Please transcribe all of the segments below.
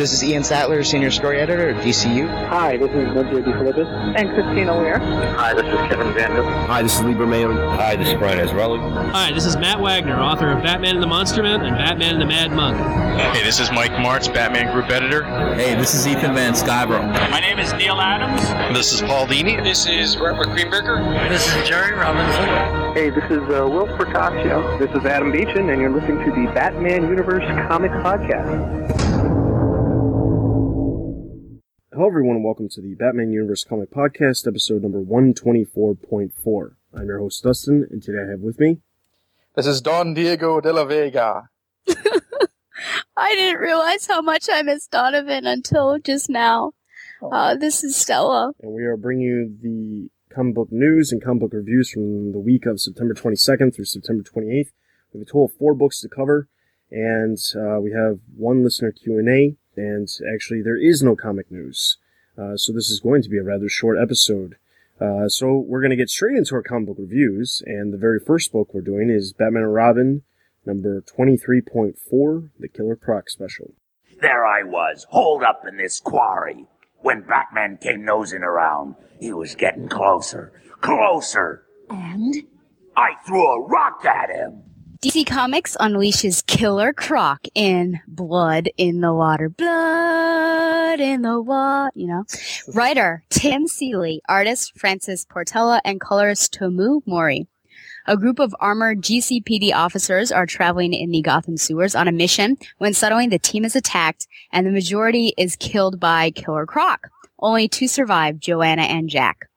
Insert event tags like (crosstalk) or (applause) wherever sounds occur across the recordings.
This is Ian Sattler, Senior Story Editor at DCU. Hi, this is Lindsay DeFilippis. And Christina Weir. Hi, this is Kevin Vander. Hi, this is Libra Mayon. Hi, this is Brian Azzarello. Hi, this is Matt Wagner, author of Batman and the Monster Man and Batman and the Mad Monk. Hey, this is Mike Marts, Batman Group Editor. Hey, this is Ethan Van Sciver. My name is Neal Adams. This is Paul Dini. This is Robert Greenberger. This is Jerry Robinson. Hey, this is uh, Whilce Portacio. This is Adam Beechen, and you're listening to the Batman Universe Comic Podcast. Hello, everyone, and welcome to the Batman Universe Comic Podcast, episode number 124.4. I'm your host, Dustin, and today I have with me. This is Don Diego de la Vega. (laughs) I didn't realize how much I missed Donovan until just now. Uh, this is Stella. And we are bringing you the comic book news and comic book reviews from the week of September 22nd through September 28th. We have a total of four books to cover, and uh, we have one listener Q&A, and actually there is no comic news. Uh, so this is going to be a rather short episode. Uh, so we're going to get straight into our comic book reviews, and the very first book we're doing is Batman and Robin, number 23.4, The Killer Croc Special. There I was, holed up in this quarry. When Batman came nosing around, he was getting closer, closer. And? I threw a rock at him. DC Comics unleashes Killer Croc in Blood in the Water. Blood in the Water, you know. Writer Tim Seeley, artist Francis Portella, and colorist Tomeu Morey. A group of armored GCPD officers are traveling in the Gotham sewers on a mission when suddenly the team is attacked and the majority is killed by Killer Croc. Only two survive, Joanna and Jack.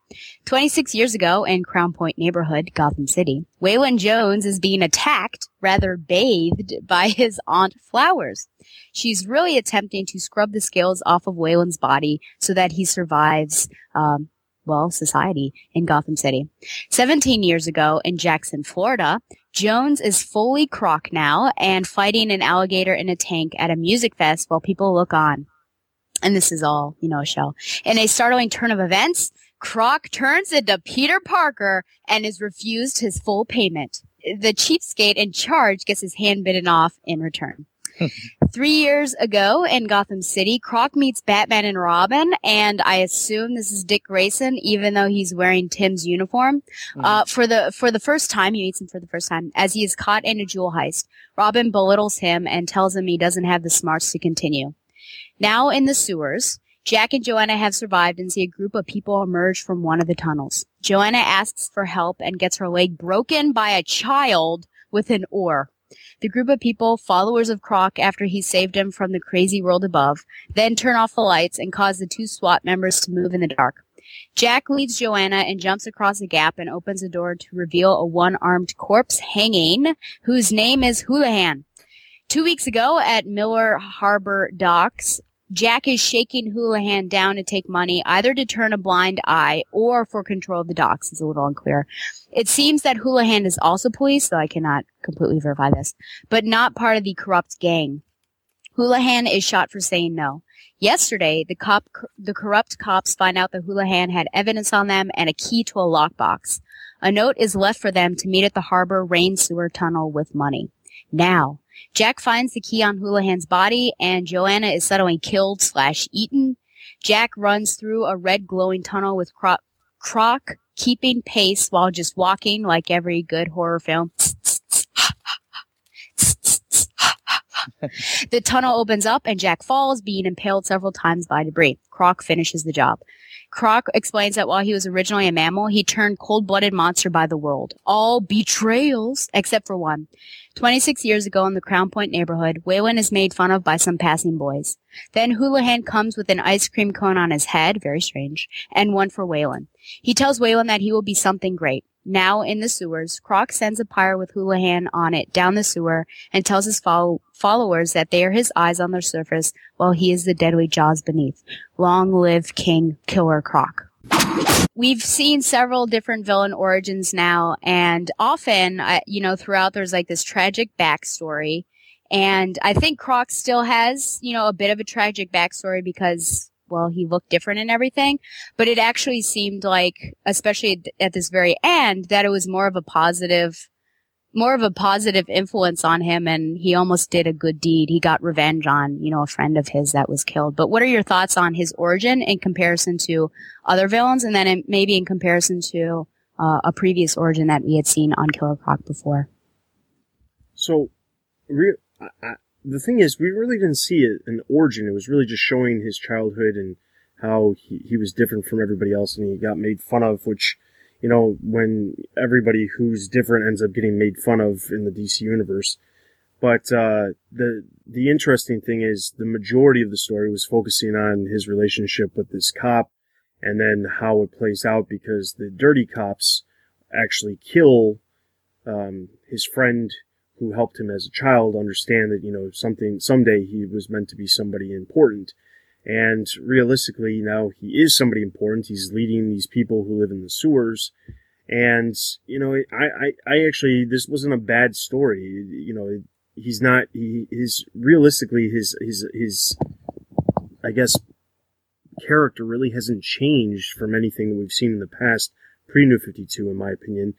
26 years ago in Crown Point neighborhood, Gotham City, Waylon Jones is being attacked, rather bathed, (laughs) by his Aunt Flowers. She's really attempting to scrub the scales off of Waylon's body so that he survives, um, well, society in Gotham City. 17 years ago in Jackson, Florida, Jones is fully croc now and fighting an alligator in a tank at a music fest while people look on. And this is all, you know, a show. In a startling turn of events, Croc turns into Peter Parker and is refused his full payment. The cheapskate in charge gets his hand bitten off in return. Three years ago in Gotham City, Croc meets Batman and Robin, and I assume this is Dick Grayson, even though he's wearing Tim's uniform. Mm-hmm. Uh, for the for the first time, he meets him for the first time as he is caught in a jewel heist. Robin belittles him and tells him he doesn't have the smarts to continue. Now in the sewers, Jack and Joanna have survived and see a group of people emerge from one of the tunnels. Joanna asks for help and gets her leg broken by a child with an oar. The group of people, followers of Croc after he saved him from the crazy world above, then turn off the lights and cause the two SWAT members to move in the dark. Jack leads Joanna and jumps across a gap and opens a door to reveal a one-armed corpse hanging, whose name is Houlihan. Two weeks ago at Miller Harbor Docks, Jack is shaking Houlihan down to take money, either to turn a blind eye or for control of the docks. It's a little unclear. It seems that Houlihan is also police, though I cannot completely verify this, but not part of the corrupt gang. Houlihan is shot for saying no. Yesterday, the cop, the corrupt cops find out that Houlihan had evidence on them and a key to a lockbox. A note is left for them to meet at the harbor rain sewer tunnel with money. Now, Jack finds the key on Houlihan's body and Joanna is suddenly killed slash eaten. Jack runs through a red glowing tunnel with Croc, Croc keeping pace while just walking like every good horror film. the tunnel opens up and Jack falls, being impaled several times by debris. Croc finishes the job. Croc explains that while he was originally a mammal, he turned cold-blooded monster by the world. All betrayals, except for one. 26 years ago in the Crown Point neighborhood, Waylon is made fun of by some passing boys. Then Houlihan comes with an ice cream cone on his head, very strange, and one for Waylon. He tells Waylon that he will be something great. Now in the sewers, Croc sends a pyre with Houlihan on it down the sewer and tells his follow- followers that they are his eyes on the surface while he is the deadly jaws beneath. Long live King Killer Croc. We've seen several different villain origins now, and often, uh, you know, throughout there's like this tragic backstory. And I think Croc still has, you know, a bit of a tragic backstory because well, he looked different and everything. But it actually seemed like, especially at this very end, that it was more of a positive, more of a positive influence on him and he almost did a good deed. He got revenge on, you know, a friend of his that was killed. But what are your thoughts on his origin in comparison to other villains and then in, maybe in comparison to uh, a previous origin that we had seen on Killer Croc before? So, re- I, I, the thing is, we really didn't see it, an origin. It was really just showing his childhood and how he, he was different from everybody else and he got made fun of, which you know, when everybody who's different ends up getting made fun of in the DC universe. But uh, the the interesting thing is the majority of the story was focusing on his relationship with this cop, and then how it plays out because the dirty cops actually kill um, his friend who helped him as a child understand that you know something someday he was meant to be somebody important and realistically, now he is somebody important. He's leading these people who live in the sewers. And, you know, I, I, I actually, this wasn't a bad story. You know, he's not, he, his, realistically, his, his, his, I guess, character really hasn't changed from anything that we've seen in the past pre New 52, in my opinion.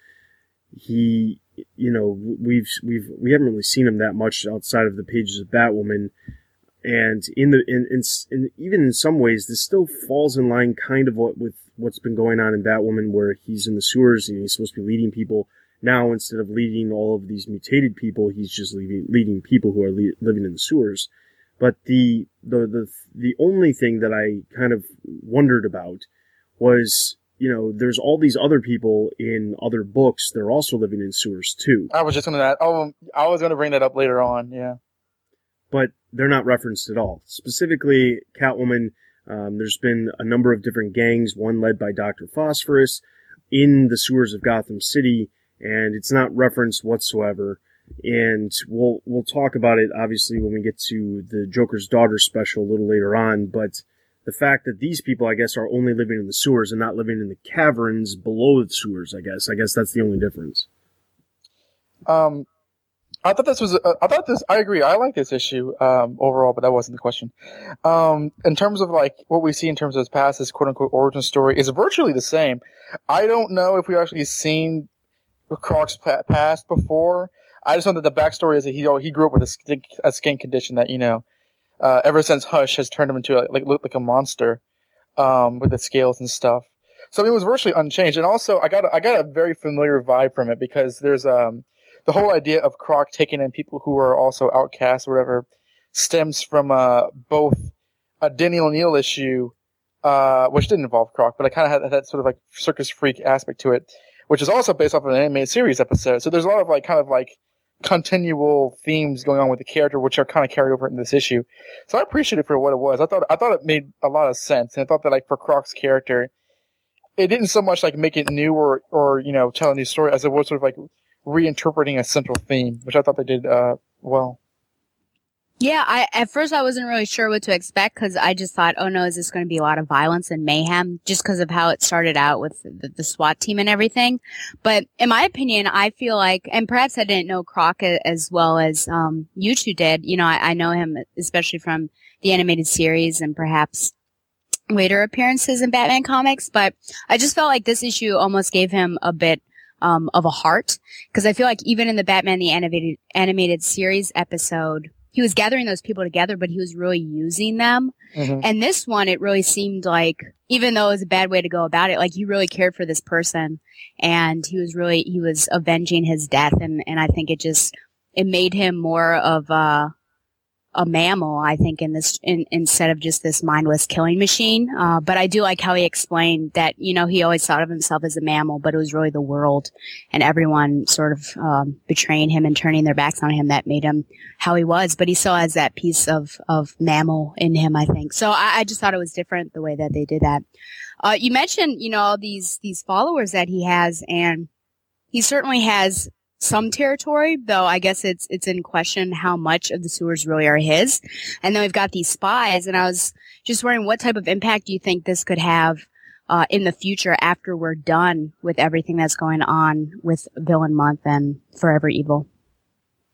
He, you know, we've, we've, we haven't really seen him that much outside of the pages of Batwoman. And in the in, in, in, even in some ways this still falls in line kind of what with what's been going on in Batwoman where he's in the sewers and he's supposed to be leading people. Now instead of leading all of these mutated people he's just leading leading people who are le- living in the sewers. But the the the the only thing that I kind of wondered about was you know there's all these other people in other books They're also living in sewers too I was just going to oh I was going to bring that up later on yeah but they're not referenced at all. Specifically, Catwoman, um, there's been a number of different gangs, one led by Dr. Phosphorus, in the sewers of Gotham City, and it's not referenced whatsoever. And we'll we'll talk about it obviously when we get to the Joker's daughter special a little later on. But the fact that these people, I guess, are only living in the sewers and not living in the caverns below the sewers, I guess, I guess that's the only difference. Um, I thought this was. Uh, I thought this. I agree. I like this issue um, overall, but that wasn't the question. Um, in terms of like what we see in terms of his past, his quote unquote origin story is virtually the same. I don't know if we actually seen Croc's past before. I just know that the backstory is that he he grew up with a skin, a skin condition that you know, uh, ever since Hush has turned him into a, like look like a monster, um, with the scales and stuff. So it was virtually unchanged. And also, I got I got a very familiar vibe from it because there's um the whole idea of Croc taking in people who are also outcasts or whatever stems from uh, both a Denny O'Neil issue, uh, which didn't involve Croc, but I kind of had that sort of like circus freak aspect to it, which is also based off of an animated series episode. So there's a lot of like kind of like continual themes going on with the character, which are kind of carried over in this issue. So I appreciate it for what it was. I thought I thought it made a lot of sense, and I thought that like for Croc's character, it didn't so much like make it new or or you know tell a new story as it was sort of like reinterpreting a central theme, which I thought they did uh, well. Yeah, I at first I wasn't really sure what to expect because I just thought, oh no, is this going to be a lot of violence and mayhem just because of how it started out with the, the, SWAT team and everything. But in my opinion, I feel like, and perhaps I didn't know Croc as well as um, you two did. You know, I, I know him especially from the animated series and perhaps later appearances in Batman comics. But I just felt like this issue almost gave him a bit um, of a heart. Cause I feel like even in the Batman the animated, animated series episode, he was gathering those people together, but he was really using them. Mm-hmm. And this one, it really seemed like, even though it was a bad way to go about it, like he really cared for this person and he was really, he was avenging his death. And, and I think it just, it made him more of a, a mammal, I think, in this, in, instead of just this mindless killing machine. Uh, but I do like how he explained that, you know, he always thought of himself as a mammal, but it was really the world and everyone sort of, um, betraying him and turning their backs on him that made him how he was. But he still has that piece of, of mammal in him, I think. So I, I just thought it was different the way that they did that. Uh, you mentioned, you know, all these, these followers that he has and he certainly has some territory, though I guess it's it's in question how much of the sewers really are his. And then we've got these spies, and I was just wondering what type of impact do you think this could have uh, in the future after we're done with everything that's going on with Villain Month and Forever Evil.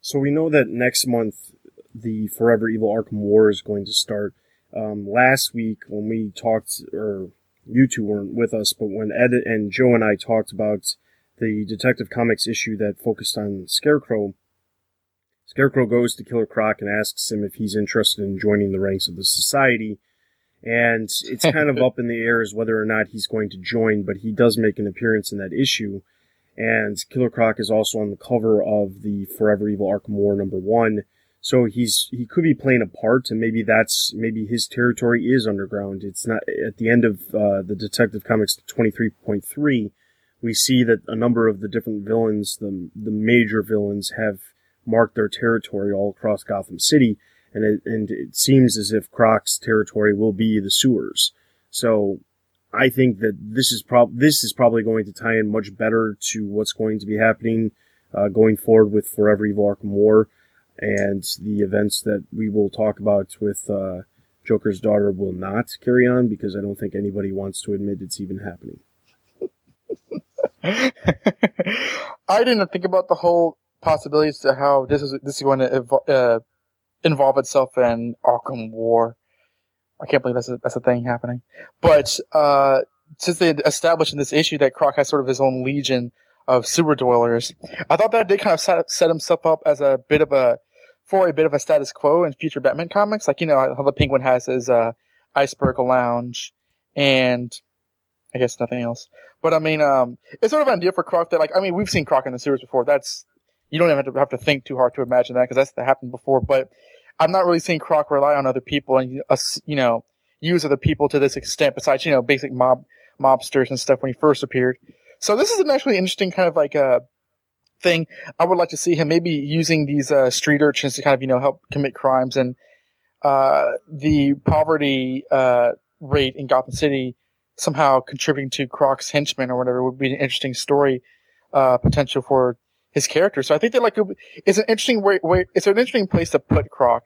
So we know that next month the Forever Evil Arkham War is going to start. Um, last week when we talked, or you two weren't with us, but when Ed and Joe and I talked about the Detective Comics issue that focused on Scarecrow, Scarecrow goes to Killer Croc and asks him if he's interested in joining the ranks of the society. And it's kind of (laughs) up in the air as whether or not he's going to join, but he does make an appearance in that issue. And Killer Croc is also on the cover of the Forever Evil Arkham War number one. So he's he could be playing a part, and maybe that's maybe his territory is underground. It's not at the end of uh, the Detective Comics twenty three point three. We see that a number of the different villains, the the major villains, have marked their territory all across Gotham City, and it, and it seems as if Croc's territory will be the sewers. So I think that this is prob this is probably going to tie in much better to what's going to be happening uh, going forward with Forever Evil Arkham War and the events that we will talk about with uh, Joker's daughter will not carry on because I don't think anybody wants to admit it's even happening. (laughs) (laughs) I didn't think about the whole possibilities to how this is this is going to evo- uh, involve itself in Arkham War. I can't believe that's a, that's a thing happening. But uh, since they established in this issue that Croc has sort of his own legion of super dwellers, I thought that did kind of set, set himself up as a bit of a for a bit of a status quo in future Batman comics. Like you know how the Penguin has his uh, iceberg lounge, and I guess nothing else. But I mean, um, it's sort of an idea for Croc that like I mean we've seen Croc in the series before. That's you don't even have to have to think too hard to imagine that because that's happened before. But I'm not really seeing Croc rely on other people and uh, you know use other people to this extent. Besides you know basic mob mobsters and stuff when he first appeared. So this is an actually interesting kind of like a uh, thing. I would like to see him maybe using these uh, street urchins to kind of you know help commit crimes and uh, the poverty uh, rate in Gotham City somehow contributing to Croc's henchmen or whatever would be an interesting story uh, potential for his character. So I think that like it's an interesting way, way it's an interesting place to put Croc,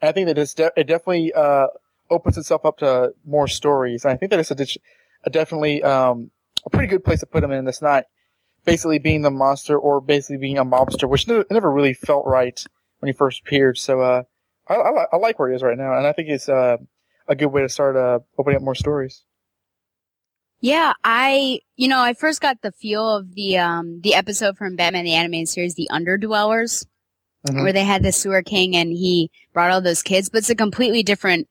and I think that it's de- it definitely uh, opens itself up to more stories. And I think that it's a, a definitely um, a pretty good place to put him in. That's not basically being the monster or basically being a mobster, which never, never really felt right when he first appeared. So uh, I, I, I, like where he is right now, and I think it's uh, a good way to start uh, opening up more stories. Yeah, I, you know, I first got the feel of the, um, the episode from Batman the Animated Series, The Underdwellers, mm-hmm. where they had the sewer king and he brought all those kids, but it's a completely different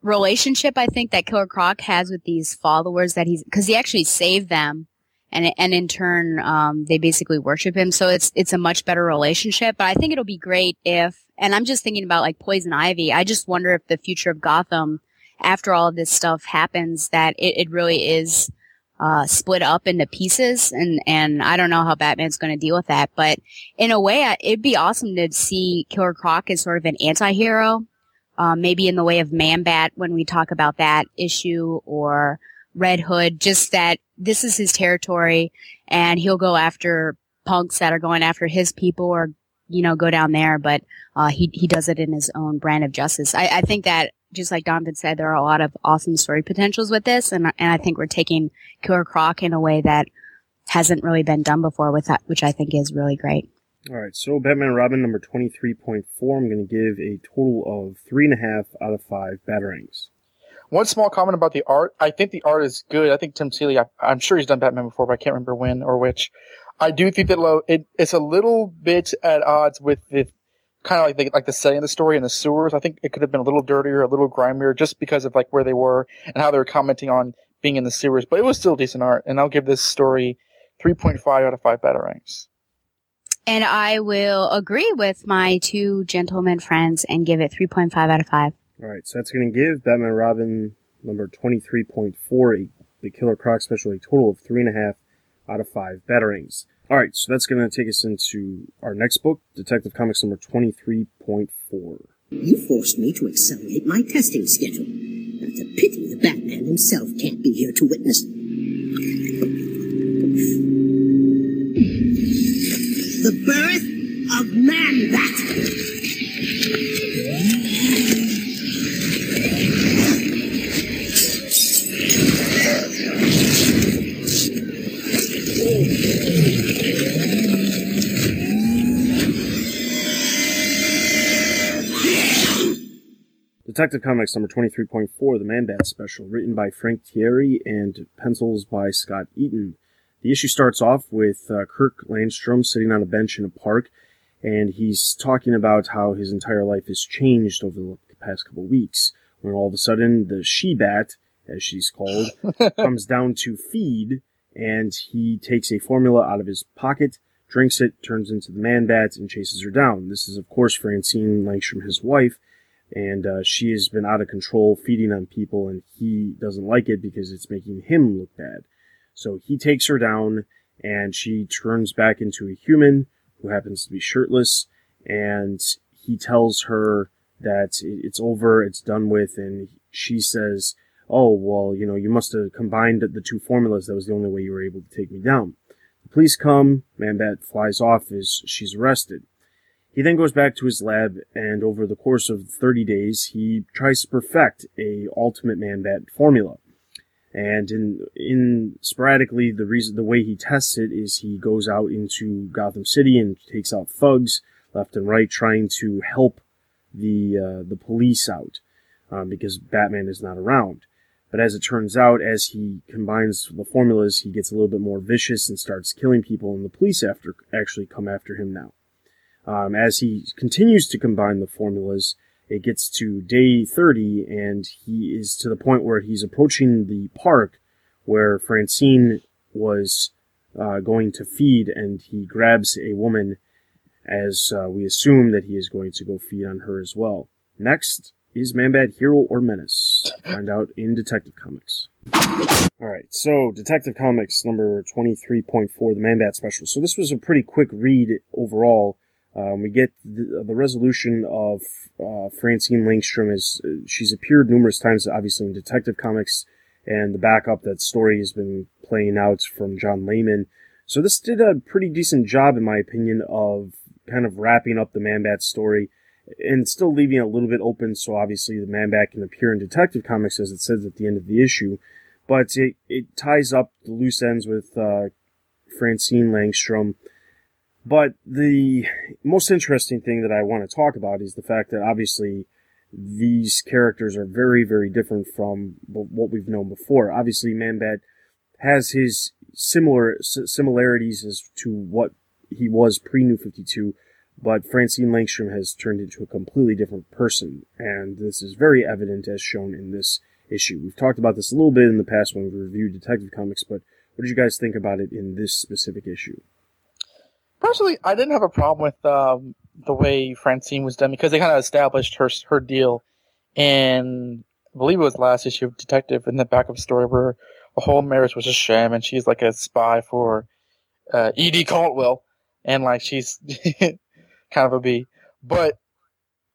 relationship, I think, that Killer Croc has with these followers that he's, cause he actually saved them and, and in turn, um, they basically worship him. So it's, it's a much better relationship, but I think it'll be great if, and I'm just thinking about like Poison Ivy. I just wonder if the future of Gotham after all this stuff happens that it, it really is uh, split up into pieces. And and I don't know how Batman's going to deal with that but in a way it'd be awesome to see Killer Croc as sort of an anti-hero uh, maybe in the way of Man-Bat when we talk about that issue or Red Hood just that this is his territory and he'll go after punks that are going after his people or you know go down there but uh, he he does it in his own brand of justice. I, I think that just like Donovan said, there are a lot of awesome story potentials with this, and and I think we're taking Killer Croc in a way that hasn't really been done before with that, which I think is really great. All right, so Batman and Robin number twenty three point four. I'm going to give a total of three and a half out of five batarangs. One small comment about the art. I think the art is good. I think Tim Seeley. I, am sure he's done Batman before, but I can't remember when or which. I do think that low. It, it's a little bit at odds with the kind of like the, like the setting of the story in the sewers. I think it could have been a little dirtier, a little grimier, just because of like where they were and how they were commenting on being in the sewers. But it was still decent art, and I'll give this story 3.5 out of five batarangs. And I will agree with my two gentlemen friends and give it 3.5 out of 5. All right, so that's going to give Batman Robin number 23.4, the Killer Croc special, a total of 3.5 out of 5 batarangs. All right, so that's going to take us into our next book, Detective Comics number 23.4. You forced me to accelerate my testing schedule. It's a pity the Batman himself can't be here to witness. The birth of Man-Bat. Detective Comics number 23.4, The Man Bat Special, written by Frank Tieri and pencils by Scott Eaton. The issue starts off with uh, Kirk Langstrom sitting on a bench in a park, and he's talking about how his entire life has changed over the past couple weeks. When all of a sudden the she bat, as she's called, (laughs) comes down to feed, and he takes a formula out of his pocket, drinks it, turns into the man bat, and chases her down. This is, of course, Francine Langstrom, his wife, and uh, she has been out of control feeding on people, and he doesn't like it because it's making him look bad. So he takes her down, and she turns back into a human who happens to be shirtless, and he tells her that it's over, it's done with, and she says, "Oh well, you know, you must have combined the two formulas. That was the only way you were able to take me down." The police come, Man-Bat flies off as she's arrested. He then goes back to his lab, and over the course of 30 days, he tries to perfect a ultimate Man-Bat formula. And in in sporadically, the reason the way he tests it is he goes out into Gotham City and takes out thugs left and right, trying to help the uh, the police out um, because Batman is not around. But as it turns out, as he combines the formulas, he gets a little bit more vicious and starts killing people, and the police after actually come after him now. Um, as he continues to combine the formulas, it gets to day 30 and he is to the point where he's approaching the park where Francine was uh, going to feed and he grabs a woman as uh, we assume that he is going to go feed on her as well. Next is Man-Bat Hero or Menace? Find out in Detective Comics. Alright, so Detective Comics number 23.4, the Man-Bat special. So this was a pretty quick read overall. Um, we get the, the resolution of uh, Francine Langstrom as uh, she's appeared numerous times, obviously in Detective Comics, and the backup that story has been playing out from John Layman. So this did a pretty decent job, in my opinion, of kind of wrapping up the Man-Bat story and still leaving a little bit open. So obviously the Man-Bat can appear in Detective Comics as it says at the end of the issue, but it, it ties up the loose ends with uh, Francine Langstrom but the most interesting thing that I want to talk about is the fact that obviously these characters are very, very different from what we've known before. Obviously, Man-Bat has his similar similarities as to what he was pre New 52, but Francine Langstrom has turned into a completely different person, and this is very evident as shown in this issue. We've talked about this a little bit in the past when we reviewed Detective Comics, but what did you guys think about it in this specific issue? Personally, I didn't have a problem with um, the way Francine was done because they kind of established her her deal and I believe it was the last issue of Detective in the backup story where a whole marriage was a sham and she's like a spy for uh, Edie Caldwell and like she's (laughs) kind of a bee. But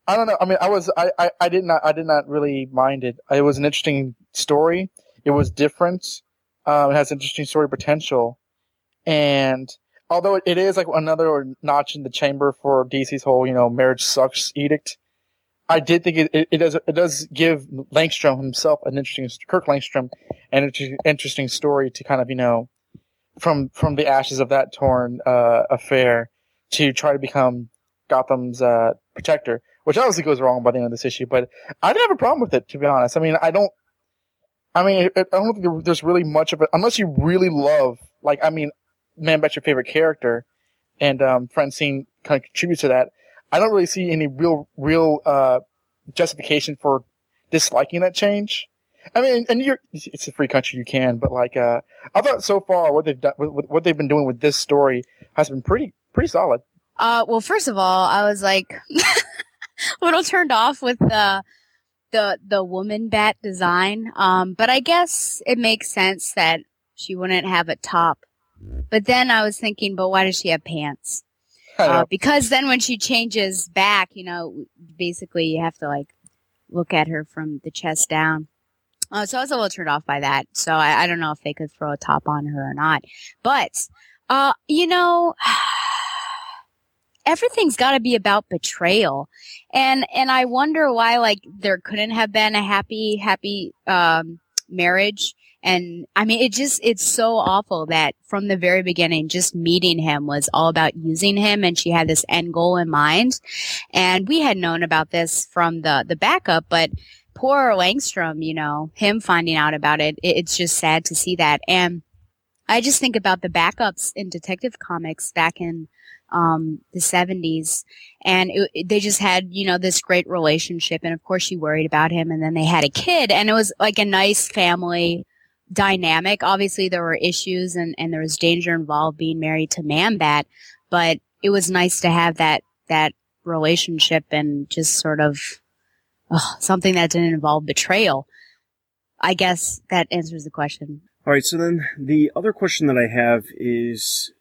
I don't know. I mean, I was I, I, I did not I did not really mind it. It was an interesting story. It was different. Um, it has interesting story potential, and although it is like another notch in the chamber for DC's whole, you know, marriage sucks edict. I did think it, it, it does it does give Langstrom himself an interesting Kirk Langstrom an interesting story to kind of you know from from the ashes of that torn uh, affair to try to become Gotham's uh, protector, which obviously goes wrong by the end of this issue. But I didn't have a problem with it to be honest. I mean, I don't. I mean, I don't think there's really much of it unless you really love. Like, I mean, man, bet your favorite character, and um, Francine kind of contributes to that. I don't really see any real, real uh, justification for disliking that change. I mean, and you're, it's a free country, you can, but like, uh, I thought so far what they've done, what they've been doing with this story has been pretty, pretty solid. Uh, well, first of all, I was like, (laughs) a little turned off with the, the, the woman bat design. Um, but I guess it makes sense that she wouldn't have a top but then I was thinking, but why does she have pants? Uh, because then when she changes back, you know, basically you have to like look at her from the chest down. Uh, so I was a little turned off by that. So I, I don't know if they could throw a top on her or not. But, uh, you know, (sighs) everything's got to be about betrayal. And, and I wonder why, like, there couldn't have been a happy, happy, um, marriage and I mean, it just, it's so awful that from the very beginning, just meeting him was all about using him and she had this end goal in mind. And we had known about this from the, the backup, but poor Langstrom, you know, him finding out about it, it it's just sad to see that. And I just think about the backups in Detective Comics back in um, the 70s, and it, they just had you know this great relationship, and of course she worried about him, and then they had a kid, and it was like a nice family dynamic. Obviously, there were issues and and there was danger involved being married to Man-Bat, but it was nice to have that that relationship and just sort of oh, something that didn't involve betrayal. I guess that answers the question. All right, so then the other question that I have is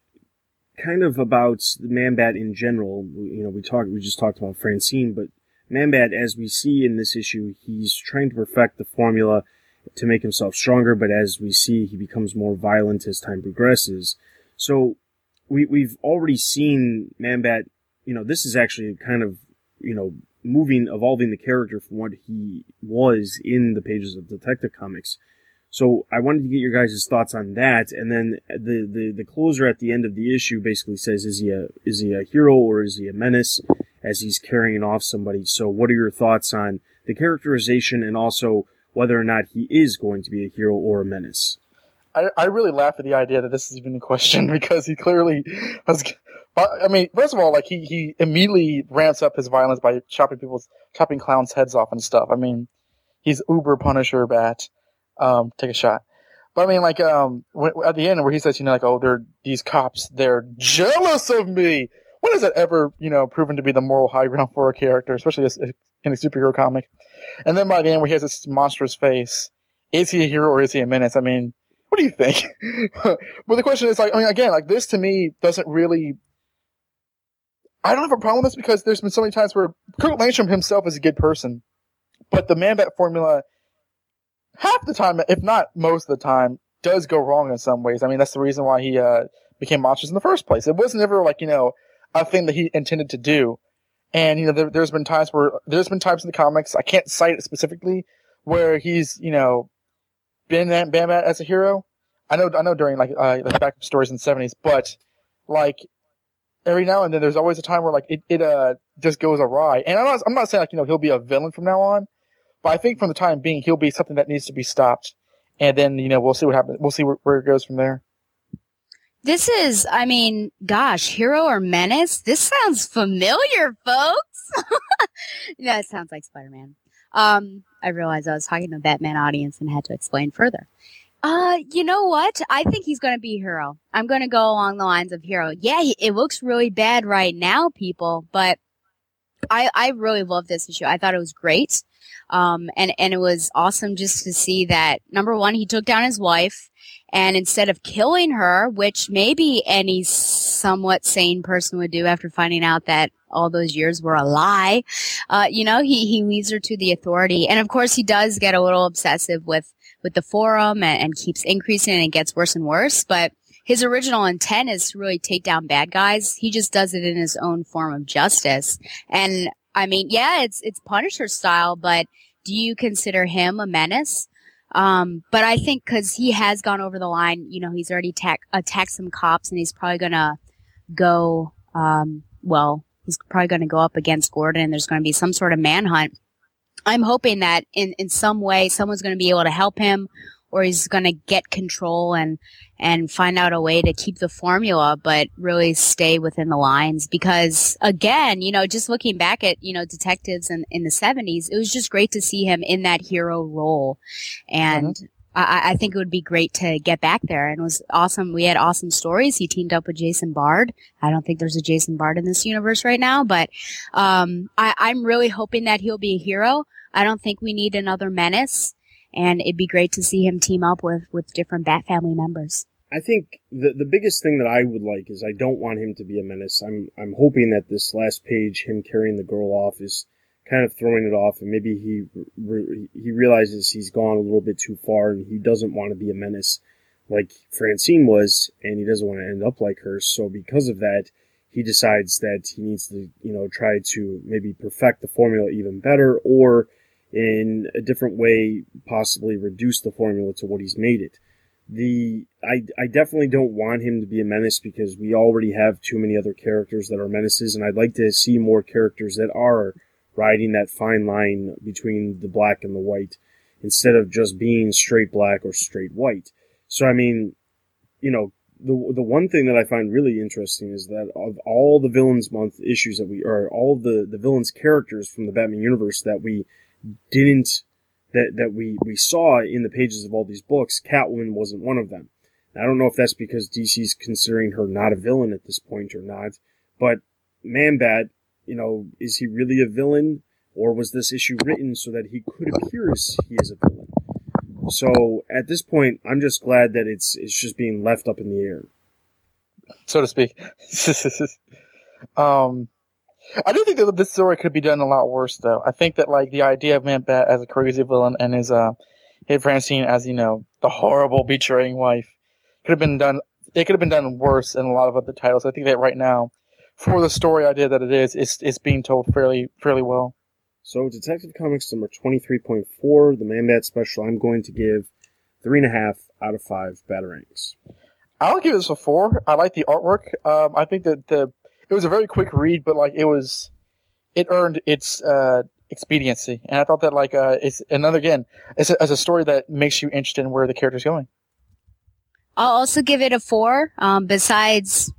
kind of about the Man-Bat in general. You know, we talked, we just talked about Francine, but Man-Bat, as we see in this issue, he's trying to perfect the formula to make himself stronger, but as we see, he becomes more violent as time progresses. So we, we've already seen Man-Bat, you know, this is actually kind of, you know, moving, evolving the character from what he was in the pages of Detective Comics. So I wanted to get your guys' thoughts on that, and then the, the, the closer at the end of the issue basically says, is he a is he a hero or is he a menace as he's carrying off somebody? So what are your thoughts on the characterization and also whether or not he is going to be a hero or a menace? I, I really laugh at the idea that this is even a question (laughs) because he clearly has. I mean, first of all, like he, he immediately ramps up his violence by chopping people's chopping clowns' heads off and stuff. I mean, he's uber Punisher bat um, take a shot. But I mean, like, um, at the end where he says, you know, like, oh, they're these cops, they're jealous of me. When has that ever, you know, proven to be the moral high ground for a character, especially in a superhero comic? And then by the end where he has this monstrous face, is he a hero or is he a menace? I mean, what do you think? (laughs) but the question is like, I mean, again, like this to me doesn't really. I don't have a problem with this because there's been so many times where Kurt Langstrom himself is a good person, but the Man Bat formula half the time, if not most of the time, does go wrong in some ways. I mean, that's the reason why he uh, became monsters in the first place. It was never like you know a thing that he intended to do. And you know, there, has been times where there's been times in the comics I can't cite it specifically where he's you know been Man-Bat as a hero. I know I know during like uh, the backup stories in the seventies, but like every now and then there's always a time where like it, it uh just goes awry. And I'm not I'm not saying like you know he'll be a villain from now on, but I think from the time being, he'll be something that needs to be stopped. And then, you know, we'll see what happens. We'll see where, where it goes from there. This is, I mean, gosh, hero or menace? This sounds familiar, folks. (laughs) yeah, it sounds like Spider-Man. Um, I realized I was talking to a Batman audience and had to explain further. Uh, you know what? I think he's going to be hero. I'm going to go along the lines of hero. Yeah, it looks really bad right now, people, but I, I really love this issue. I thought it was great. Um, and, and it was awesome just to see that number one, he took down his wife and instead of killing her, which maybe any somewhat sane person would do after finding out that all those years were a lie, uh, you know, he, he leaves her to the authority. And of course, he does get a little obsessive with, with the forum and, and keeps increasing and it gets worse and worse. But his original intent is to really take down bad guys. He just does it in his own form of justice. And I mean, yeah, it's it's Punisher style, but do you consider him a menace? Um, but I think because he has gone over the line, you know, he's already ta- attacked some cops, and he's probably gonna go. Um, well, he's probably gonna go up against Gordon, and there's gonna be some sort of manhunt. I'm hoping that in in some way, someone's gonna be able to help him, or he's going to get control and and find out a way to keep the formula but really stay within the lines. Because again you know just looking back at you know detectives in, in the 70s it was just great to see him in that hero role. And mm-hmm. I, I think it would be great to get back there. And it was awesome. We had awesome stories. He teamed up with jason bard. I don't think there's a jason bard in this universe right now but um, I, i'm really hoping that he'll be a hero. I don't think we need another menace and it'd be great to see him team up with with different Bat family members. I think the the biggest thing that I would like is I don't want him to be a menace. I'm I'm hoping that this last page, him carrying the girl off, is kind of throwing it off, and maybe he re, he realizes he's gone a little bit too far, and he doesn't want to be a menace like Francine was, and he doesn't want to end up like her. So because of that, he decides that he needs to you know try to maybe perfect the formula even better, or in a different way, possibly reduce the formula to what he's made it. The I I definitely don't want him to be a menace because we already have too many other characters that are menaces, and I'd like to see more characters that are riding that fine line between the black and the white instead of just being straight black or straight white. So I mean, you know, the the one thing that I find really interesting is that of all the villains month issues that we or all the the villains characters from the Batman universe that we didn't that that we we saw in the pages of all these books, Catwoman wasn't one of them. I don't know if that's because DC's considering her not a villain at this point or not, but Man Bat, you know, is he really a villain, or was this issue written so that he could appear as he is a villain? So at this point, I'm just glad that it's it's just being left up in the air, so to speak. (laughs) um, I do think that this story could be done a lot worse, though. I think that like the idea of Man Bat as a crazy villain and his uh, his Francine as you know the horrible betraying wife could have been done. It could have been done worse in a lot of other titles. I think that right now, for the story idea that it is, it's it's being told fairly fairly well. So, Detective Comics number 23.4, the Man Bat special, I'm going to give three and a half out of five batarangs. I'll give this a four. I like the artwork. Um, I think that the it was a very quick read, but like it was, it earned its uh, expediency, and I thought that like uh, it's another again, it's a, it's a story that makes you interested in where the character's going. I'll also give it a four. Um, besides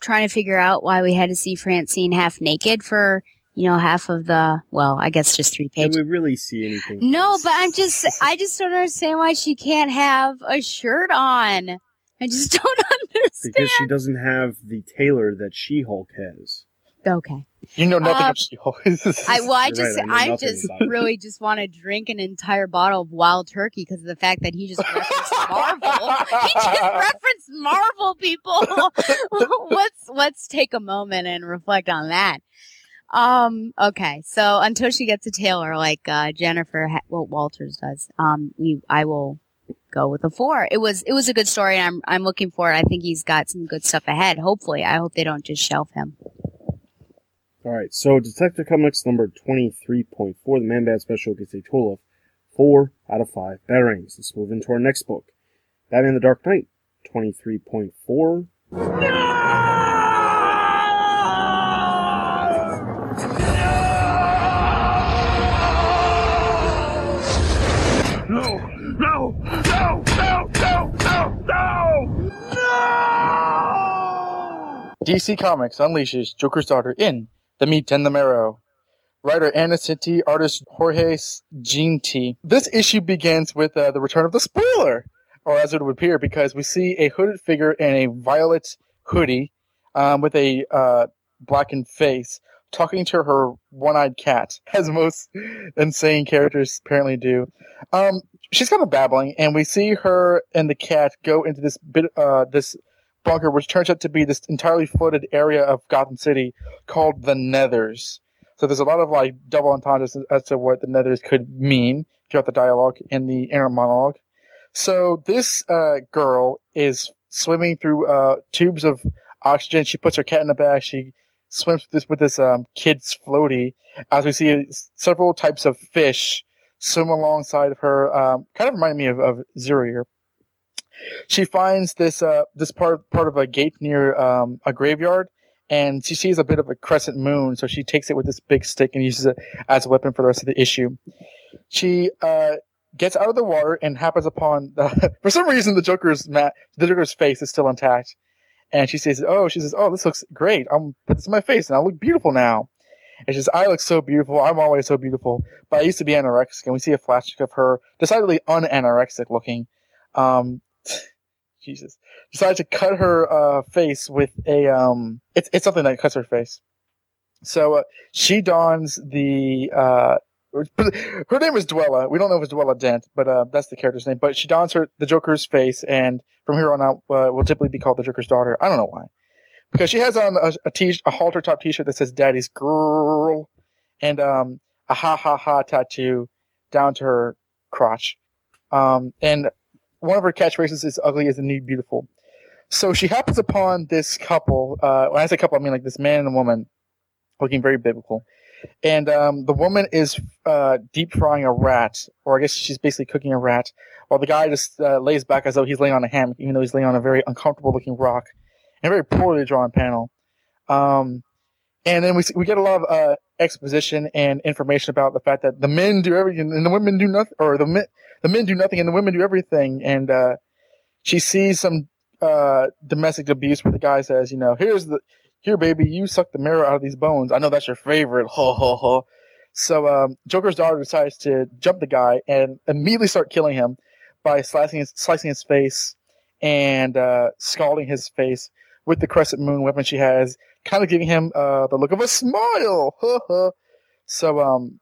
trying to figure out why we had to see Francine half naked for you know, half of the, well, I guess just three pages. Did we really see anything? No, but I'm just, I just don't understand why she can't have a shirt on. I just (laughs) don't understand. Because she doesn't have the tailor that She-Hulk has. Okay. You know nothing um, of She-Hulk. I, well, I (laughs) just, right, I, I just really just want to drink an entire bottle of Wild Turkey because of the fact that he just referenced Marvel. he just (laughs) referenced Marvel people. let's let's take a moment and reflect on that. Um, okay. So until she gets a tailor like, uh, Jennifer, ha- well, Walters does, um, we, I will go with a four. It was, it was a good story and I'm, I'm looking for it. I think he's got some good stuff ahead. Hopefully. I hope they don't just shelf him. All right. So Detective Comics number 23.4, the Man Bat special gets a total of four out of five batarangs. Let's move into our next book. Batman the Dark Knight, 23.4. No! No! DC Comics unleashes Joker's daughter in The Meat and the Marrow. Writer Ann Nocenti, artist Jorge Ginti. This issue begins with uh, the return of the spoiler, or as it would appear, because we see a hooded figure in a violet hoodie um, with a uh, blackened face talking to her one-eyed cat, (laughs) as most insane characters apparently do. Um, she's kind of babbling, and we see her and the cat go into this bit, uh, this bunker, which turns out to be this entirely flooded area of Gotham City called the Nethers. So there's a lot of like double entendres as to what the Nethers could mean throughout the dialogue in the inner monologue. So this uh, girl is swimming through uh, tubes of oxygen. She puts her cat in the bag. She swims with this with this um, kid's floaty as we see several types of fish swim alongside of her. Um, kind of remind me of, of Zero. She finds this uh, this part part of a gate near um, a graveyard, and she sees a bit of a crescent moon. So she takes it with this big stick and uses it as a weapon for the rest of the issue. She uh, gets out of the water and happens upon the, (laughs) for some reason the Joker's mat, the Joker's face is still intact. And she says, "Oh, she says, oh, this looks great. I'm put this in my face, and I look beautiful now." And she says, "I look so beautiful. I'm always so beautiful." But I used to be anorexic, and we see a flashback of her decidedly unanorexic looking. Um, (laughs) Jesus, decided to cut her uh, face with a um, it's it's something that cuts her face. So uh, she dons the uh, her name is Duela. We don't know if it's Duela Dent, but uh, that's the character's name. But she dons her the Joker's face, and from here on out, uh, will typically be called the Joker's daughter. I don't know why, because she has on a, a, t- a halter top T-shirt that says "Daddy's Girl," and um, a ha ha ha tattoo down to her crotch. Um, and one of her catchphrases is "Ugly is the new beautiful." So she happens upon this couple. Uh, when I say couple, I mean like this man and woman, looking very biblical and um, the woman is uh, deep frying a rat, or I guess she's basically cooking a rat, while the guy just uh, lays back as though he's laying on a hammock, even though he's laying on a very uncomfortable looking rock, and a very poorly drawn panel. Um, and then we we get a lot of uh, exposition and information about the fact that the men do everything and the women do nothing, or the men the men do nothing and the women do everything. And uh, she sees some uh, domestic abuse where the guy says, you know, here's the, here, baby, you suck the marrow out of these bones. I know that's your favorite. (laughs) Ho, ho, ho. So, um, Joker's daughter decides to jump the guy and immediately start killing him by slicing his, slicing his face and, uh, scalding his face with the crescent moon weapon she has, kind of giving him, uh, the look of a smile. (laughs) so, um,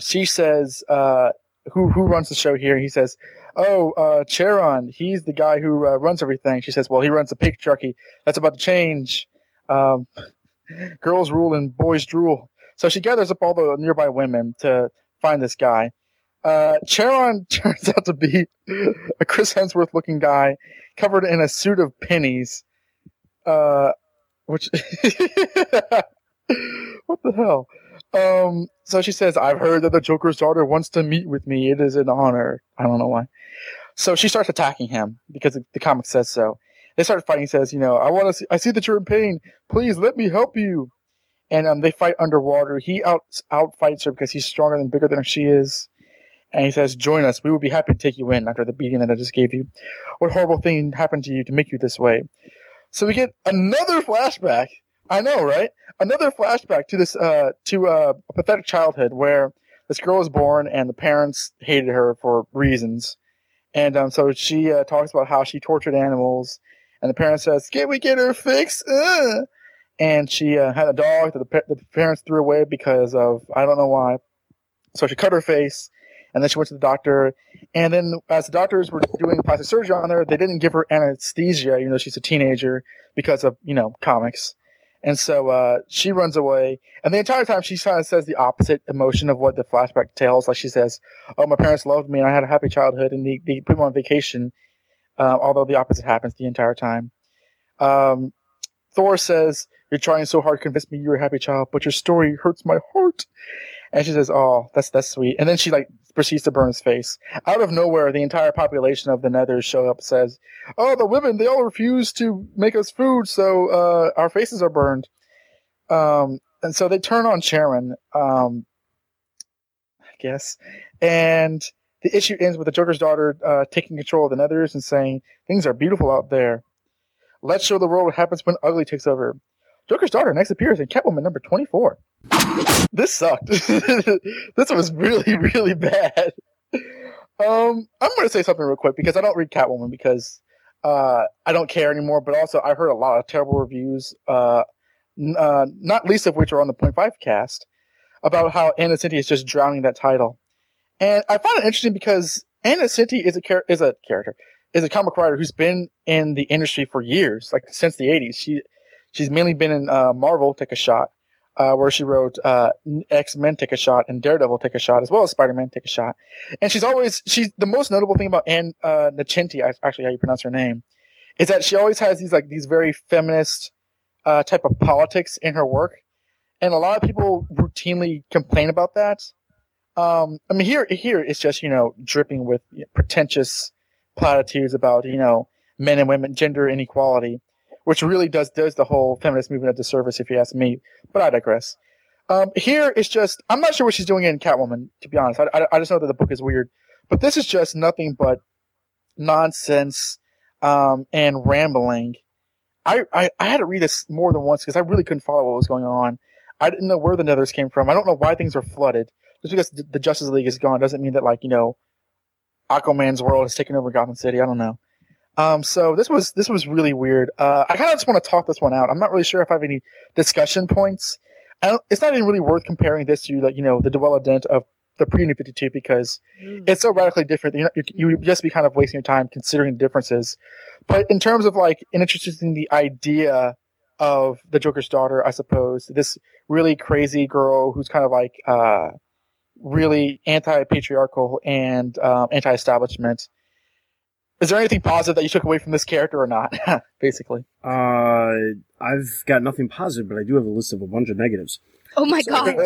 she says, uh, who, who runs the show here? He says, oh, uh, Charon, he's the guy who uh, runs everything. She says, well, he runs the patriarchy. That's about to change. Um, (laughs) girls rule and boys drool. So she gathers up all the nearby women to find this guy. Uh, Charon (laughs) turns out to be a Chris Hemsworth looking guy covered in a suit of pennies. Uh, which, (laughs) what the hell? Um, so she says, I've heard that the Joker's daughter wants to meet with me. It is an honor. I don't know why. So she starts attacking him because the comic says so. They start fighting. He says, you know, I want to see, I see that you're in pain. Please let me help you. And, um, they fight underwater. He out, out fights her because he's stronger and bigger than she is. And he says, join us. We will be happy to take you in after the beating that I just gave you. What horrible thing happened to you to make you this way? So we get another flashback. I know, right? Another flashback to this, uh, to uh, a pathetic childhood where this girl was born and the parents hated her for reasons. And um, so she uh, talks about how she tortured animals, and the parent says, "Can we get her fixed?" And she uh, had a dog that the, pa- the parents threw away because of I don't know why. So she cut her face, and then she went to the doctor. And then, as the doctors were doing plastic surgery on her, they didn't give her anesthesia, even though she's a teenager, because of you know comics. And so uh, she runs away, and the entire time she kind of says the opposite emotion of what the flashback tells. Like she says, "Oh, my parents loved me, and I had a happy childhood, and they, they put me on vacation." Uh, although the opposite happens the entire time. Um, Thor says, "You're trying so hard to convince me you're a happy child, but your story hurts my heart." And she says, "Oh, that's that's sweet." And then she like proceeds to burn his face. Out of nowhere, the entire population of the Nethers show up. Says, "Oh, the women they all refuse to make us food, so uh, our faces are burned." Um, and so they turn on Sharon, Um, I guess, and the issue ends with the Joker's daughter uh, taking control of the Nethers and saying, "Things are beautiful out there. Let's show the world what happens when ugly takes over." Joker's daughter next appears in Catwoman number 24. This sucked. (laughs) this was really, really bad. Um, I'm going to say something real quick because I don't read Catwoman because uh, I don't care anymore. But also, I heard a lot of terrible reviews, uh, n- uh, not least of which are on the Point Five cast, about how Ann Nocenti is just drowning that title. And I find it interesting because Ann Nocenti is a char- is a character, is a comic writer who's been in the industry for years, like since the 80s. She She's mainly been in uh, Marvel, Take a Shot, uh, where she wrote uh, X Men Take a Shot and Daredevil Take a Shot, as well as Spider Man Take a Shot. And she's always she's the most notable thing about Ann uh, Nocenti, actually how you pronounce her name, is that she always has these like these very feminist uh, type of politics in her work, and a lot of people routinely complain about that. Um, I mean, here here it's just you know dripping with pretentious platitudes about you know men and women, gender inequality which really does does the whole feminist movement a disservice, if you ask me. But I digress. Um, here it's just I'm not sure what she's doing in Catwoman. To be honest, I, I, I, just know that the book is weird, but this is just nothing but nonsense um, and rambling. I, I, I had to read this more than once because I really couldn't follow what was going on. I didn't know where the Nethers came from. I don't know why things are flooded. Just because the Justice League is gone doesn't mean that like you know, Aquaman's world has taken over Gotham City. I don't know. Um, so this was this was really weird. Uh, I kind of just want to talk this one out. I'm not really sure if I have any discussion points. it's not even really worth comparing this to like you know the Duela Dent of the pre New 52 because mm. it's so radically different. You, you, just be kind of wasting your time considering the differences. But in terms of like introducing the idea of the Joker's daughter, I suppose this really crazy girl who's kind of like uh, really anti-patriarchal and um, anti-establishment is there anything positive that you took away from this character or not? (laughs) Basically. Uh, I've got nothing positive, but I do have a list of a bunch of negatives. Oh my god.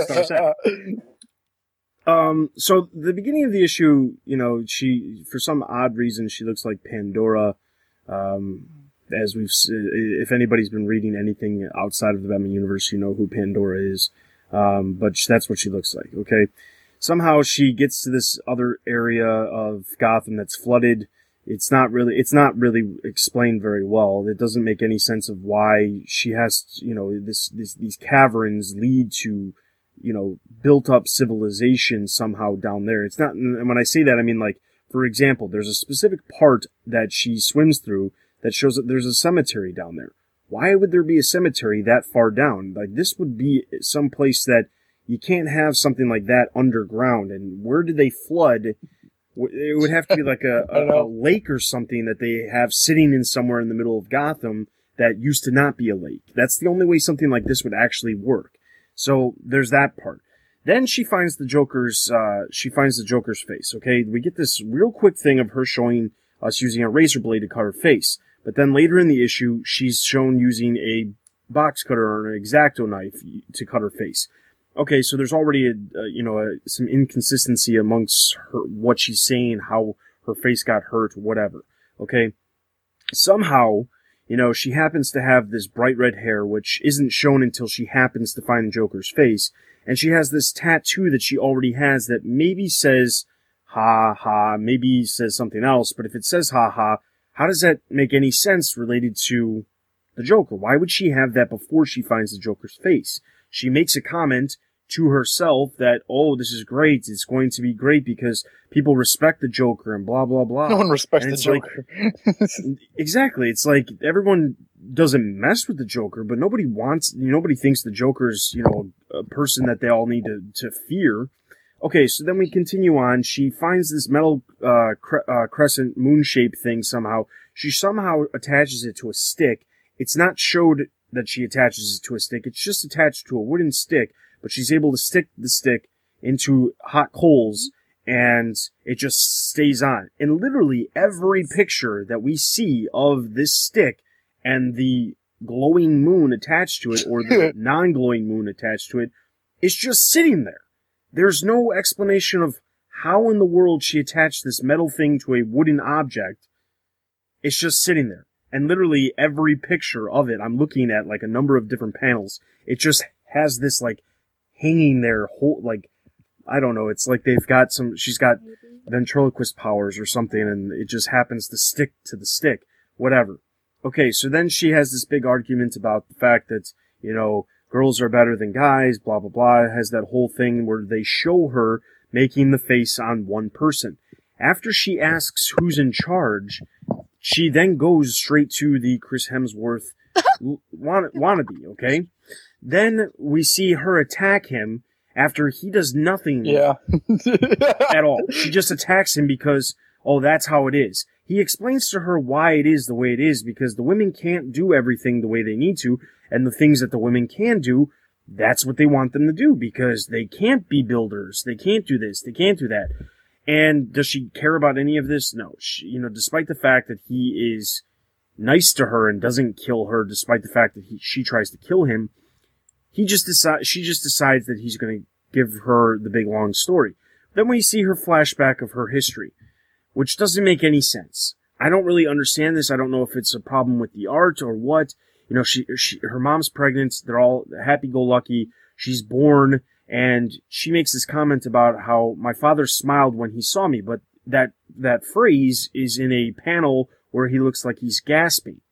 um, so the beginning of the issue, you know, she, for some odd reason, she looks like Pandora. Um, as we've, if anybody's been reading anything outside of the Batman universe, you know who Pandora is. Um, but that's what she looks like. Okay. Somehow she gets to this other area of Gotham that's flooded it's not really it's not really explained very well. It doesn't make any sense of why she has you know this, this these caverns lead to you know built up civilization somehow down there. It's not and when I say that I mean like for example, there's a specific part that she swims through that shows that there's a cemetery down there. Why would there be a cemetery that far down? Like this would be some place that you can't have something like that underground. And where did they flood? It would have to be like a, (laughs) a, a, lake or something that they have sitting in somewhere in the middle of Gotham that used to not be a lake. That's the only way something like this would actually work. So there's that part. Then she finds the Joker's, uh, she finds the Joker's face. Okay, we get this real quick thing of her showing us using a razor blade to cut her face. But then later in the issue, she's shown using a box cutter or an exacto knife to cut her face okay, so there's already a, a you know a, some inconsistency amongst her what she's saying, how her face got hurt, whatever. Okay, somehow you know she happens to have this bright red hair, which isn't shown until she happens to find the Joker's face, and she has this tattoo that she already has that maybe says ha ha, maybe says something else, but if it says ha ha, how does that make any sense related to the Joker? Why would she have that before she finds the Joker's face? She makes a comment to herself that, oh, this is great. It's going to be great because people respect the Joker and blah, blah, blah. No one respects the Joker. Like, (laughs) exactly. It's like everyone doesn't mess with the Joker, but nobody wants, nobody thinks the Joker's, you know, a person that they all need to, to fear. Okay, so then we continue on. She finds this metal uh, cre- uh, crescent moon shape thing somehow. She somehow attaches it to a stick. It's not showed that she attaches it to a stick. It's just attached to a wooden stick but she's able to stick the stick into hot coals and it just stays on. And literally every picture that we see of this stick and the glowing moon attached to it or the (laughs) non-glowing moon attached to it, it is just sitting there. There's no explanation of how in the world she attached this metal thing to a wooden object. It's just sitting there. And literally every picture of it, I'm looking at like a number of different panels. It just has this like hanging there whole like I don't know, it's like they've got some she's got ventriloquist powers or something and it just happens to stick to the stick. Whatever. Okay, so then she has this big argument about the fact that, you know, girls are better than guys, blah blah blah, has that whole thing where they show her making the face on one person. After she asks who's in charge, she then goes straight to the Chris Hemsworth (laughs) wannabe, okay? Then we see her attack him after he does nothing yeah. (laughs) at all. She just attacks him because, oh, that's how it is. He explains to her why it is the way it is because the women can't do everything the way they need to, and the things that the women can do, that's what they want them to do because they can't be builders. They can't do this. They can't do that. And does she care about any of this? No. She, you know, despite the fact that he is nice to her and doesn't kill her, despite the fact that he, she tries to kill him, he just decides, she just decides that he's going to give her the big long story. Then we see her flashback of her history, which doesn't make any sense. I don't really understand this. I don't know if it's a problem with the art or what. You know, she, she her mom's pregnant. They're all happy-go-lucky. She's born, and she makes this comment about how my father smiled when he saw me, but that that phrase is in a panel where he looks like he's gasping.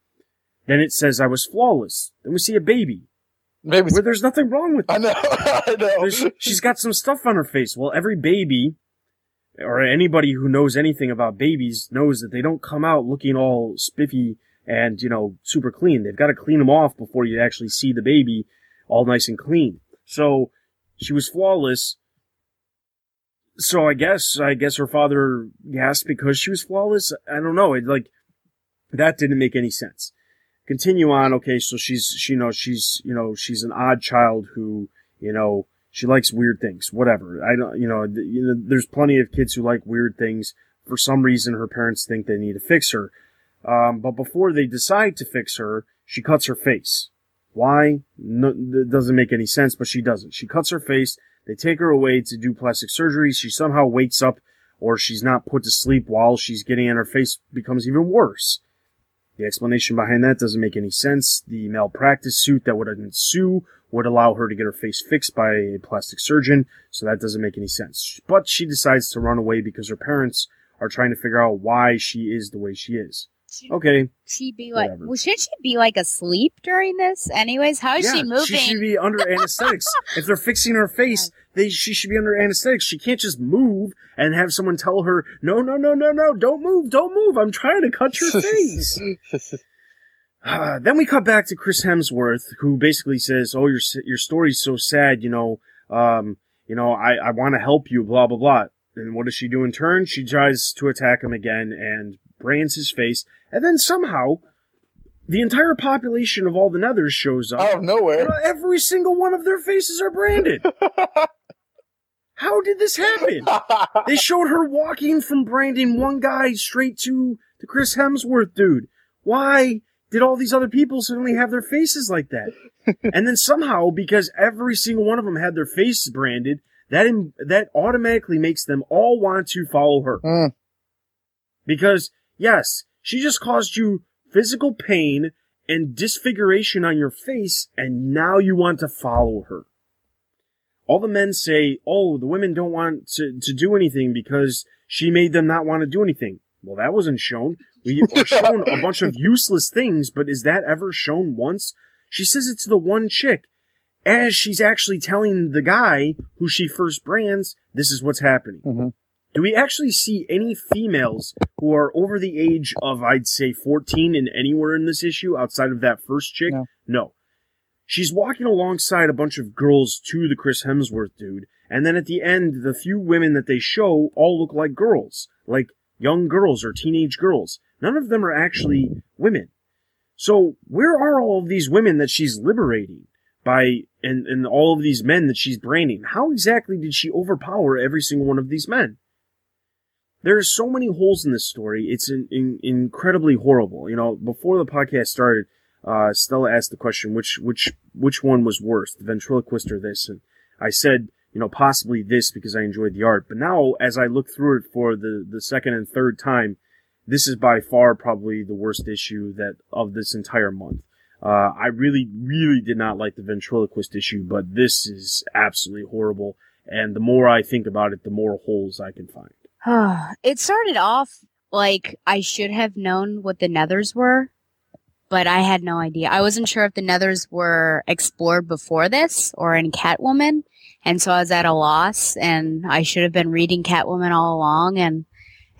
Then it says I was flawless. Then we see a baby. Maybe where there's nothing wrong with. I know. (laughs) I know. There's, she's got some stuff on her face. Well, every baby, or anybody who knows anything about babies, knows that they don't come out looking all spiffy and you know super clean. They've got to clean them off before you actually see the baby all nice and clean. So she was flawless. So I guess I guess her father gasped because she was flawless. I don't know. It like that didn't make any sense continue on. Okay, so she's she you know she's you know she's an odd child who you know she likes weird things. Whatever. I don't you know, you know there's plenty of kids who like weird things. For some reason, her parents think they need to fix her. Um, but before they decide to fix her, she cuts her face. Why? No, it doesn't make any sense, but she doesn't. She cuts her face. They take her away to do plastic surgery. She somehow wakes up or she's not put to sleep while she's getting in her face becomes even worse. The explanation behind that doesn't make any sense. The malpractice suit that would ensue would allow her to get her face fixed by a plastic surgeon, so that doesn't make any sense. But she decides to run away because her parents are trying to figure out why she is the way she is. Okay. She'd be like, Whatever. well, should she be like asleep during this? Anyways, how is yeah, she moving? She should be under anesthetics. (laughs) if they're fixing her face, they she should be under anesthetics. She can't just move and have someone tell her, "No, no, no, no, no, don't move, don't move. I'm trying to cut your (laughs) face." Uh, then we cut back to Chris Hemsworth, who basically says, "Oh, your your story's so sad. You know, um, you know, I I want to help you. Blah blah blah." And what does she do in turn? She tries to attack him again and brands his face, and then somehow. The entire population of all the Nethers shows up. Out of nowhere. And uh, every single one of their faces are branded. (laughs) How did this happen? (laughs) they showed her walking from branding one guy straight to the Chris Hemsworth dude. Why did all these other people suddenly have their faces like that? (laughs) and then somehow, because every single one of them had their faces branded, that Im- that automatically makes them all want to follow her. Hmm. Because yes, she just caused you physical pain and disfiguration on your face, and now you want to follow her. All the men say, oh, the women don't want to, to do anything because she made them not want to do anything. Well, that wasn't shown. We (laughs) are shown a bunch of useless things, but is that ever shown once? She says it to the one chick as she's actually telling the guy who she first brands, this is what's happening. Mm-hmm. Do we actually see any females who are over the age of, I'd say, 14 in anywhere in this issue outside of that first chick? No. She's walking alongside a bunch of girls to the Chris Hemsworth dude, and then at the end, the few women that they show all look like girls, like young girls or teenage girls. None of them are actually women. So where are all of these women that she's liberating by, and, and all of these men that she's branding? How exactly did she overpower every single one of these men? There are so many holes in this story. It's in, in, incredibly horrible. You know, before the podcast started, uh, Stella asked the question, which, which, which one was worse, the ventriloquist or this? And I said, you know, possibly this because I enjoyed the art. But now, as I look through it for the, the second and third time, this is by far probably the worst issue that of this entire month. Uh, I really, really did not like the ventriloquist issue, but this is absolutely horrible. And the more I think about it, the more holes I can find. (sighs) it started off like I should have known what the nethers were, but I had no idea. I wasn't sure if the nethers were explored before this or in Catwoman, and so I was at a loss, and I should have been reading Catwoman all along, and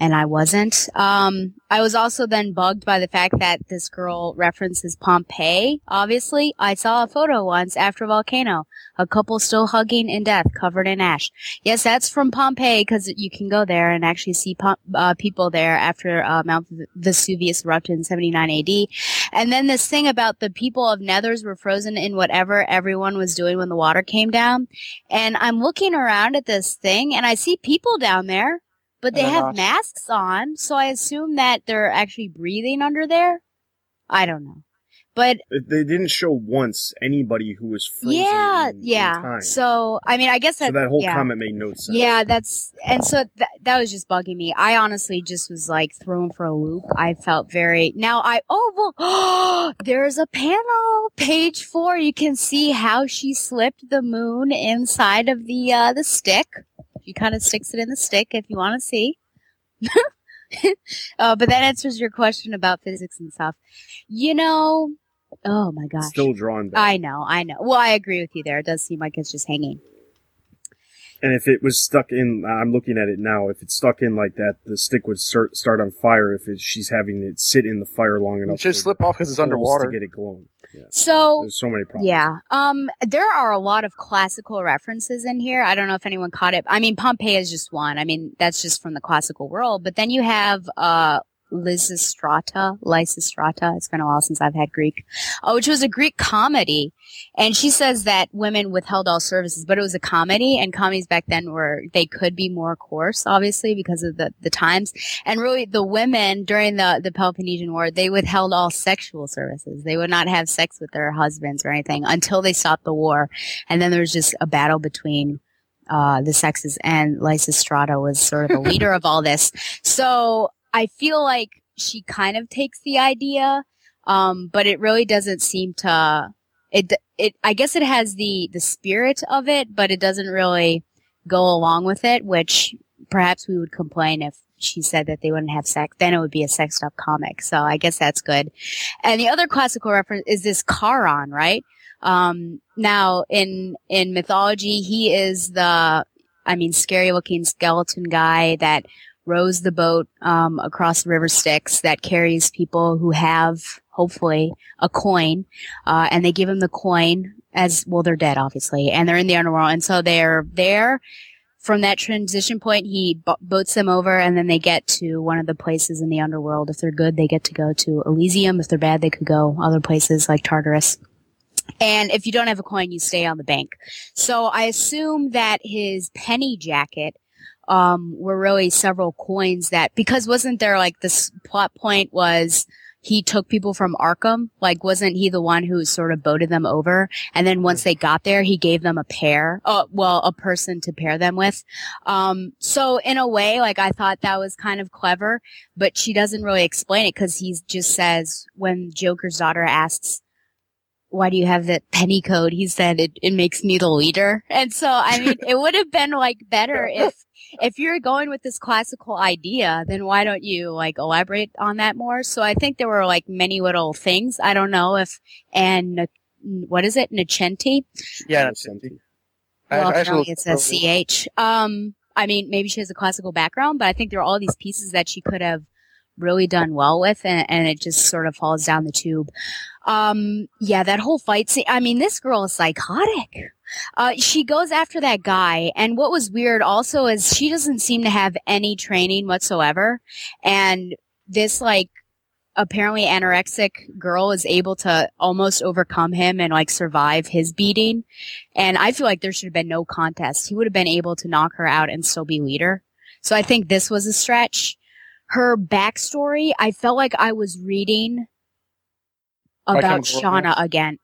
and I wasn't. Um, I was also then bugged by the fact that this girl references Pompeii. Obviously, I saw a photo once after a volcano, a couple still hugging in death, covered in ash. Yes, that's from Pompeii because you can go there and actually see Pom- uh, people there after uh, Mount Vesuvius erupted in 79 AD. And then this thing about the people of Nethers were frozen in whatever everyone was doing when the water came down. And I'm looking around at this thing and I see people down there but they have masks on, so I assume that they're actually breathing under there. I don't know. But They didn't show once anybody who was frozen yeah, in, yeah. So I mean, I guess that So that whole yeah. comment made no sense. Yeah, that's and so that that was just bugging me. I honestly just was like thrown for a loop. I felt very now. I oh well, (gasps) there's a panel page four. You can see how she slipped the moon inside of the uh the stick. She kind of sticks it in the stick if you want to see. (laughs) uh, but that answers your question about physics and stuff. You know, oh my gosh. Still drawn back. I know, I know. Well, I agree with you there. It does seem like it's just hanging. And if it was stuck in, I'm looking at it now. If it's stuck in like that, the stick would start start on fire. If it, she's having it sit in the fire long enough, It should slip off because it's underwater. to get it glowing. Yeah. So There's so many problems. Yeah. Um, there are a lot of classical references in here. I don't know if anyone caught it. I mean, Pompeii is just one. I mean, that's just from the classical world. But then you have, uh, Lysistrata, Lysistrata. It's been a while since I've had Greek, uh, which was a Greek comedy. And she says that women withheld all services, but it was a comedy and comedies back then were, they could be more coarse, obviously, because of the, the times. And really the women during the, the Peloponnesian War, they withheld all sexual services. They would not have sex with their husbands or anything until they stopped the war. And then there was just a battle between uh, the sexes and Lysistrata was sort of the leader of all this. So I feel like she kind of takes the idea, um, but it really doesn't seem to, it, it, I guess it has the, the spirit of it, but it doesn't really go along with it, which perhaps we would complain if she said that they wouldn't have sex. Then it would be a sexed up comic. So I guess that's good. And the other classical reference is this Charon, right? Um, now in, in mythology, he is the, I mean, scary looking skeleton guy that rows the boat, um, across the river Styx that carries people who have, hopefully, a coin, uh, and they give them the coin as, well, they're dead, obviously, and they're in the underworld. And so they're there from that transition point, he bo- boats them over and then they get to one of the places in the underworld. If they're good, they get to go to Elysium. If they're bad, they could go other places like Tartarus. And if you don't have a coin, you stay on the bank. So I assume that his penny jacket, um, were really several coins that, because wasn't there like this plot point was, he took people from Arkham. Like, wasn't he the one who sort of boated them over? And then once they got there, he gave them a pair, uh, well, a person to pair them with. Um, so in a way, like, I thought that was kind of clever, but she doesn't really explain it because he just says when Joker's daughter asks, why do you have that penny code? He said it, it makes me the leader. And so, I mean, it would have been like better if, if you're going with this classical idea, then why don't you like elaborate on that more? So I think there were like many little things. I don't know if, and what is it? Nocenti? Yeah, Nocenti. Well, apparently it's a CH. Um, I mean, maybe she has a classical background, but I think there are all these pieces that she could have really done well with and, and it just sort of falls down the tube. Um, yeah, that whole fight scene. I mean, this girl is psychotic. Uh, she goes after that guy. And what was weird also is she doesn't seem to have any training whatsoever. And this like apparently anorexic girl is able to almost overcome him and like survive his beating. And I feel like there should have been no contest. He would have been able to knock her out and still be leader. So I think this was a stretch. Her backstory, I felt like I was reading about Shauna again.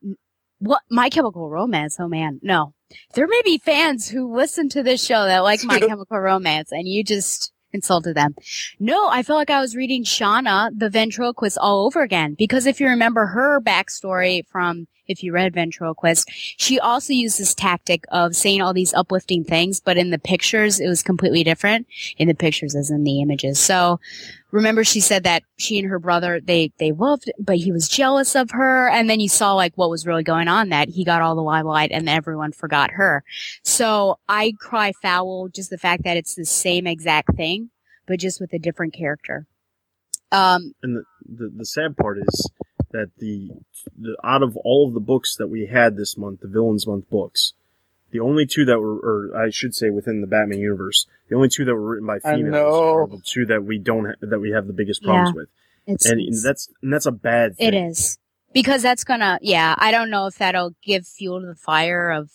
What My Chemical Romance? Oh man, no. There may be fans who listen to this show that like My (laughs) Chemical Romance, and you just insulted them. No, I felt like I was reading Shauna, the ventriloquist, all over again. Because if you remember her backstory from if you read Ventriloquist, she also used this tactic of saying all these uplifting things, but in the pictures, it was completely different. In the pictures as in the images. So remember she said that she and her brother, they, they loved, but he was jealous of her. And then you saw like what was really going on that he got all the limelight and everyone forgot her. So I cry foul just the fact that it's the same exact thing, but just with a different character. Um, and the, the, the sad part is that the, the out of all of the books that we had this month, the Villains Month books, the only two that were, or I should say, within the Batman universe, the only two that were written by females are the two that we don't ha- that we have the biggest problems Yeah. with, It's, and that's and that's a bad thing. It is. Because that's gonna, yeah, I don't know if that'll give fuel to the fire of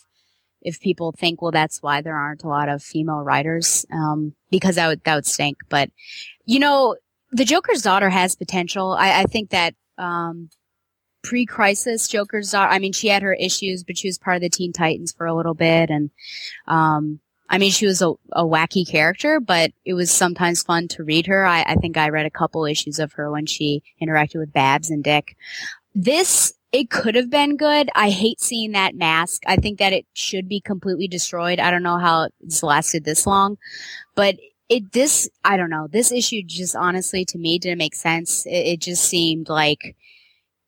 if people think, well, that's why there aren't a lot of female writers, um, because that would, that would stink. But, you know, the Joker's daughter has potential. I, I think that, um, pre-crisis Joker's daughter, I mean, she had her issues, but she was part of the Teen Titans for a little bit. And, um, I mean, she was a, a wacky character, but it was sometimes fun to read her. I, I think I read a couple issues of her when she interacted with Babs and Dick. This, it could have been good. I hate seeing that mask. I think that it should be completely destroyed. I don't know how it's lasted this long, but it, this, I don't know. This issue just honestly to me didn't make sense. It, it just seemed like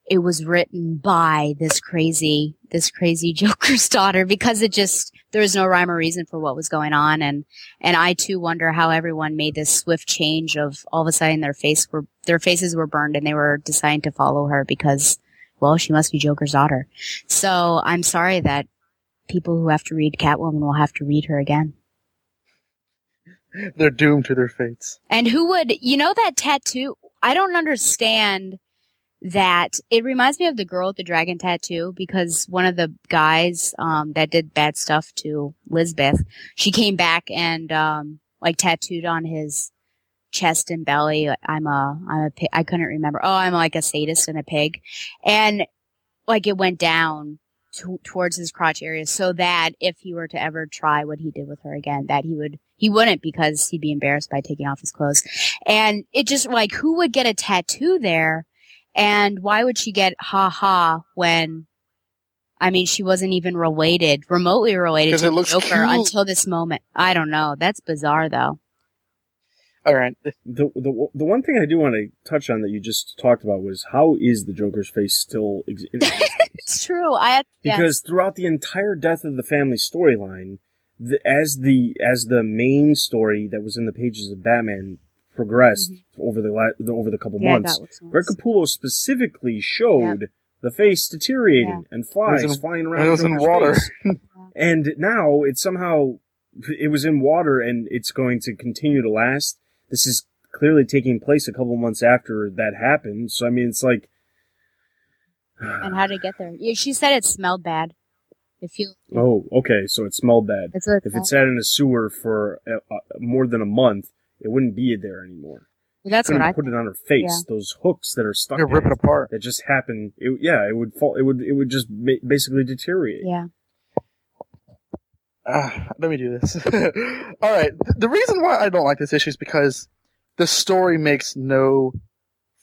it was written by this crazy, this crazy (laughs) Joker's daughter because it just, there was no rhyme or reason for what was going on. And, and I too wonder how everyone made this swift change of all of a sudden their face were, their faces were burned and they were deciding to follow her because, well, she must be Joker's daughter. So I'm sorry that people who have to read Catwoman will have to read her again. They're doomed to their fates. And who would, you know, that tattoo? I don't understand that. It reminds me of the girl with the dragon tattoo because one of the guys, um, that did bad stuff to Lisbeth, she came back and, um, like tattooed on his chest and belly. I'm a, I'm a pig. I couldn't remember. Oh, I'm like a sadist and a pig. And like it went down to, towards his crotch area so that if he were to ever try what he did with her again, that he would, he wouldn't because he'd be embarrassed by taking off his clothes. And it just like, who would get a tattoo there? And why would she get ha ha when, I mean, she wasn't even related, remotely related to it the looks Joker cute. until this moment. I don't know. That's bizarre though. All right. The, the the one thing I do want to touch on that you just talked about was how is the Joker's face still ex- (laughs) it's true. I had, yeah. because throughout the entire death of the family storyline, the, as the as the main story that was in the pages of Batman progressed over the, la- the over the couple Mm-hmm. Yeah, months, that looks nice. Greg Capullo specifically showed the face deteriorating and flies It was in- flying it around. was the in water. face. (laughs) and now it's somehow it was in water and it's going to continue to last. This is clearly taking place a couple months after that happened. So I mean, it's like (sighs) and how did it get there? Yeah, she said it smelled bad. If you, Oh, okay. So it smelled bad. That's what if smelled. it sat in a sewer for uh, uh, more than a month, it wouldn't be there anymore. That's Couldn't what I put it on her face. Those hooks that are stuck. You in rip it apart. That just happen. It, yeah, it would fall. It would. It would just ba- basically deteriorate. yeah. Ah, let me do this. (laughs) All right. The reason why I don't like this issue is because the story makes no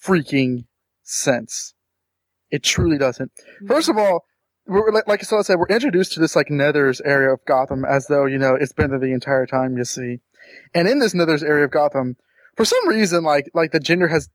freaking sense. It truly doesn't. First of all, we're, like, like I said, we're introduced to this like Nether's area of Gotham as though you know it's been there the entire time. You see, and in this Nether's area of Gotham, for some reason, like like the gender has.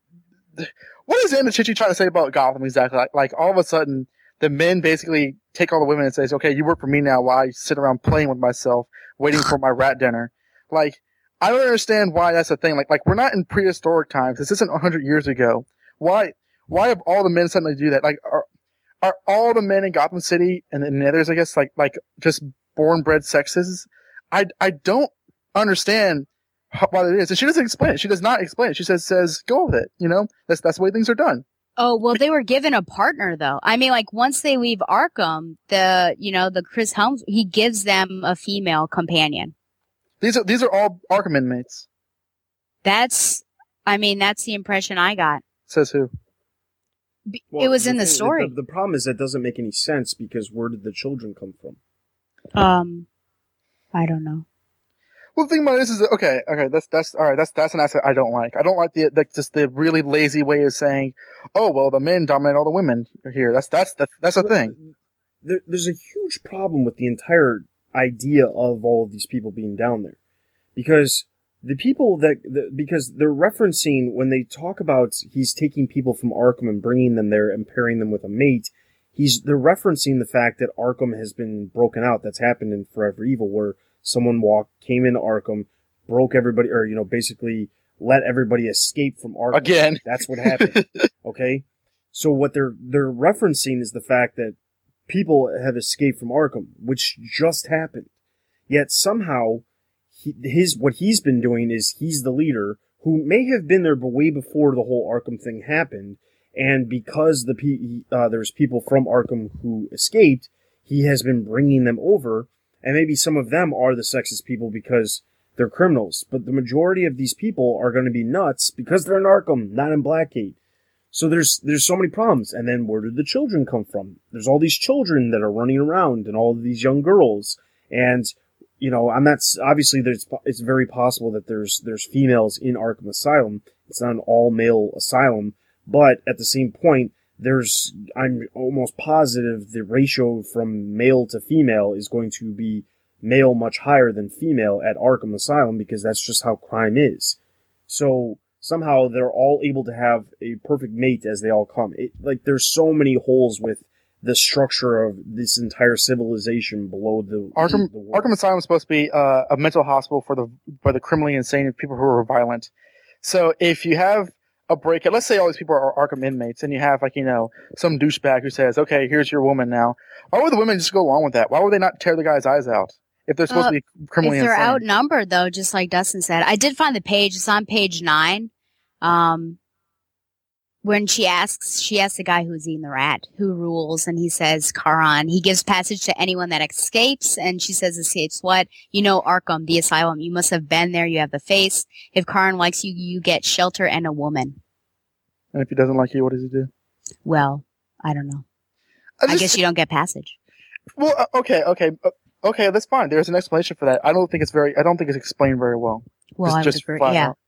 What is Ann Nocenti trying to say about Gotham exactly? Like, like all of a sudden, the men basically take all the women and says, "Okay, you work for me now. While I sit around playing with myself, waiting for my rat dinner." Like, I don't understand why that's a thing. Like, like we're not in prehistoric times. This isn't 100 years ago. Why? Why have all the men suddenly do that? Like, are are all the men in Gotham City and the others, I guess, like like just born bred sexists? I I don't understand how, what it is. And she doesn't explain it. She does not explain it. She says says go with it. You know, that's that's the way things are done. Oh well, they were given a partner though. I mean, like once they leave Arkham, the you know the Chris Helms he gives them a female companion. These are these are all Arkham inmates. That's, I mean, that's the impression I got. Says who? B- it was in the thing- story. The, the problem is that doesn't make any sense because where did the children come from? Um, I don't know. Well, the thing about this is that, okay, okay, that's that's all right. That's that's an aspect I don't like. I don't like the, the just the really lazy way of saying, oh well, the men dominate all the women here. That's that's the, that's the thing. There, there's a huge problem with the entire idea of all of these people being down there, because the people that the, because they're referencing when they talk about he's taking people from Arkham and bringing them there and pairing them with a mate. He's they're referencing the fact that Arkham has been broken out. That's happened in Forever Evil, where someone walked, came into Arkham, broke everybody, or you know, basically let everybody escape from Arkham. Again. (laughs) that's what happened. okay, so what they're they're referencing is the fact that people have escaped from Arkham, which just happened. Yet somehow, he, his what he's been doing is he's the leader who may have been there, but way before the whole Arkham thing happened. And because the uh, there's people from Arkham who escaped, he has been bringing them over, and maybe some of them are the sexist people because they're criminals, but the majority of these people are going to be nuts because they're in Arkham, not in Blackgate. So there's there's so many problems. And then where did the children come from? There's all these children that are running around and all these young girls. And you know, I'm not obviously there's it's very possible that there's there's females in Arkham Asylum. It's not an all male asylum, but at the same point, there's I'm almost positive the ratio from male to female is going to be male much higher than female at Arkham Asylum because that's just how crime is. So somehow they're all able to have a perfect mate as they all come. It like there's so many holes with the structure of this entire civilization below the Arkham the. Arkham Asylum is supposed to be uh, a mental hospital for the for the criminally insane and people who are violent. So if you have a break, let's say all these people are Arkham inmates, and you have like you know some douchebag who says, "Okay, here's your woman now." Why would the women just go along with that? Why would they not tear the guy's eyes out if they're supposed Uh, to be criminally if they're insane? outnumbered though, just like Dustin said, I did find the page. It's on page nine. Um, when she asks, she asks the guy who's eating the rat, who rules, and he says, Charon. He gives passage to anyone that escapes, and she says, escapes what? You know, Arkham, the asylum. You must have been there. You have the face. If Charon likes you, you get shelter and a woman. and if he doesn't like you, what does he do? Well, I don't know. I I, guess you don't get passage. Well, uh, okay, okay, uh, okay, that's fine. There's an explanation for that. I don't think it's very. I don't think it's explained very well. Well, Just- I would just agree. flat Yeah. out.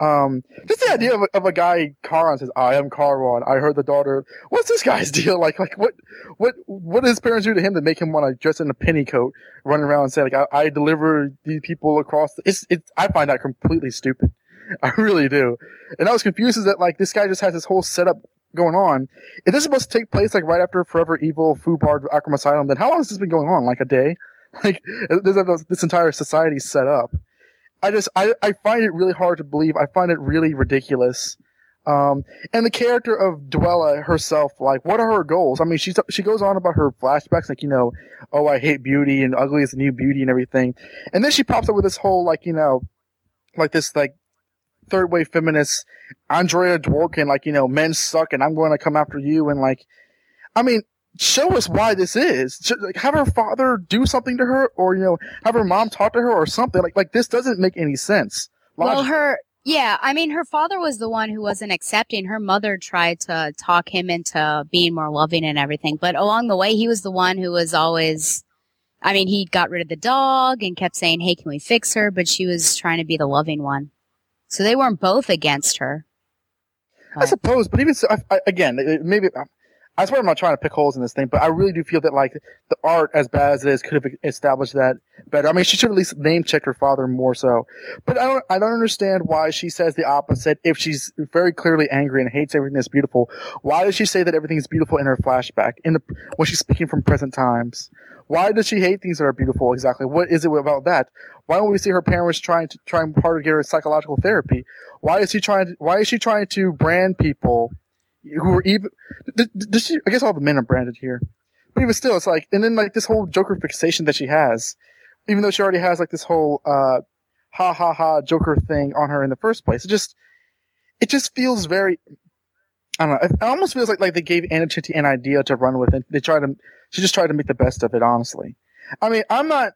Um, just the idea of of a guy, Charon says, "I am Charon. I heard the daughter." What's this guy's (laughs) deal? Like, like what, what, what did his parents do to him to make him want to dress in a penny coat, run around and say, like, I, I deliver these people across? The, it's, it's. I find that completely stupid. (laughs) I really do. And I was confused is that like this guy just has this whole setup going on. If this is supposed to take place like right after Forever Evil, Fubard, Arkham Asylum, then how long has this been going on? Like a day? (laughs) Like there's this entire society set up. I just I, I find it really hard to believe. I find it really ridiculous. Um, and the character of Duela herself, like, what are her goals? I mean, she's, she goes on about her flashbacks, like, you know, oh, I hate beauty and ugly is the new beauty and everything. And then she pops up with this whole, like, you know, like this, like, third wave feminist Andrea Dworkin, like, you know, men suck and I'm going to come after you. And like, I mean, show us why this is. Like, have her father do something to her or, you know, have her mom talk to her or something. Like, like this doesn't make any sense. Well, her, yeah, I mean, her father was the one who wasn't accepting. Her mother tried to talk him into being more loving and everything. But along the way, he was the one who was always, I mean, he got rid of the dog and kept saying, Hey, can we fix her? But she was trying to be the loving one. So they weren't both against her. But. I suppose, but even so, I, I, again, maybe I swear I'm not trying to pick holes in this thing, but I really do feel that like the art, as bad as it is, could have established that better. I mean, she should at least name check her father more so. But I don't, I don't understand why she says the opposite if she's very clearly angry and hates everything that's beautiful. Why does she say that everything is beautiful in her flashback in the when she's speaking from present times? Why does she hate things that are beautiful exactly? What is it about that? Why don't we see her parents trying to trying hard to get her psychological therapy? Why is she trying to, why is she trying to brand people who were even. She? I guess all the men are branded here, but even still, it's like, and then like this whole Joker fixation that she has, even though she already has like this whole uh, ha ha ha Joker thing on her in the first place. It just, it just feels very. I don't know. It almost feels like like they gave Ann Nocenti an idea to run with, and they tried to. She just tried to make the best of it. Honestly, I mean, I'm not.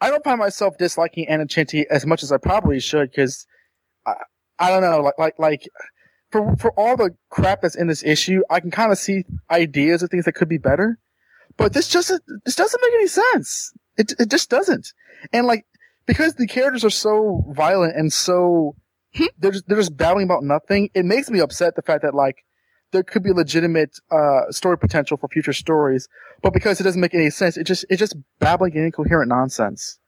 I don't find myself disliking Ann Nocenti as much as I probably should because I, I don't know, like like like for for all the crap that's in this issue, I can kind of see ideas of things that could be better. But this just this doesn't make any sense. It it just doesn't. And like because the characters are so violent and so hmm? they're just, they're just babbling about nothing. It makes me upset the fact that like there could be legitimate uh, story potential for future stories, but because it doesn't make any sense, it just it's just babbling and incoherent nonsense.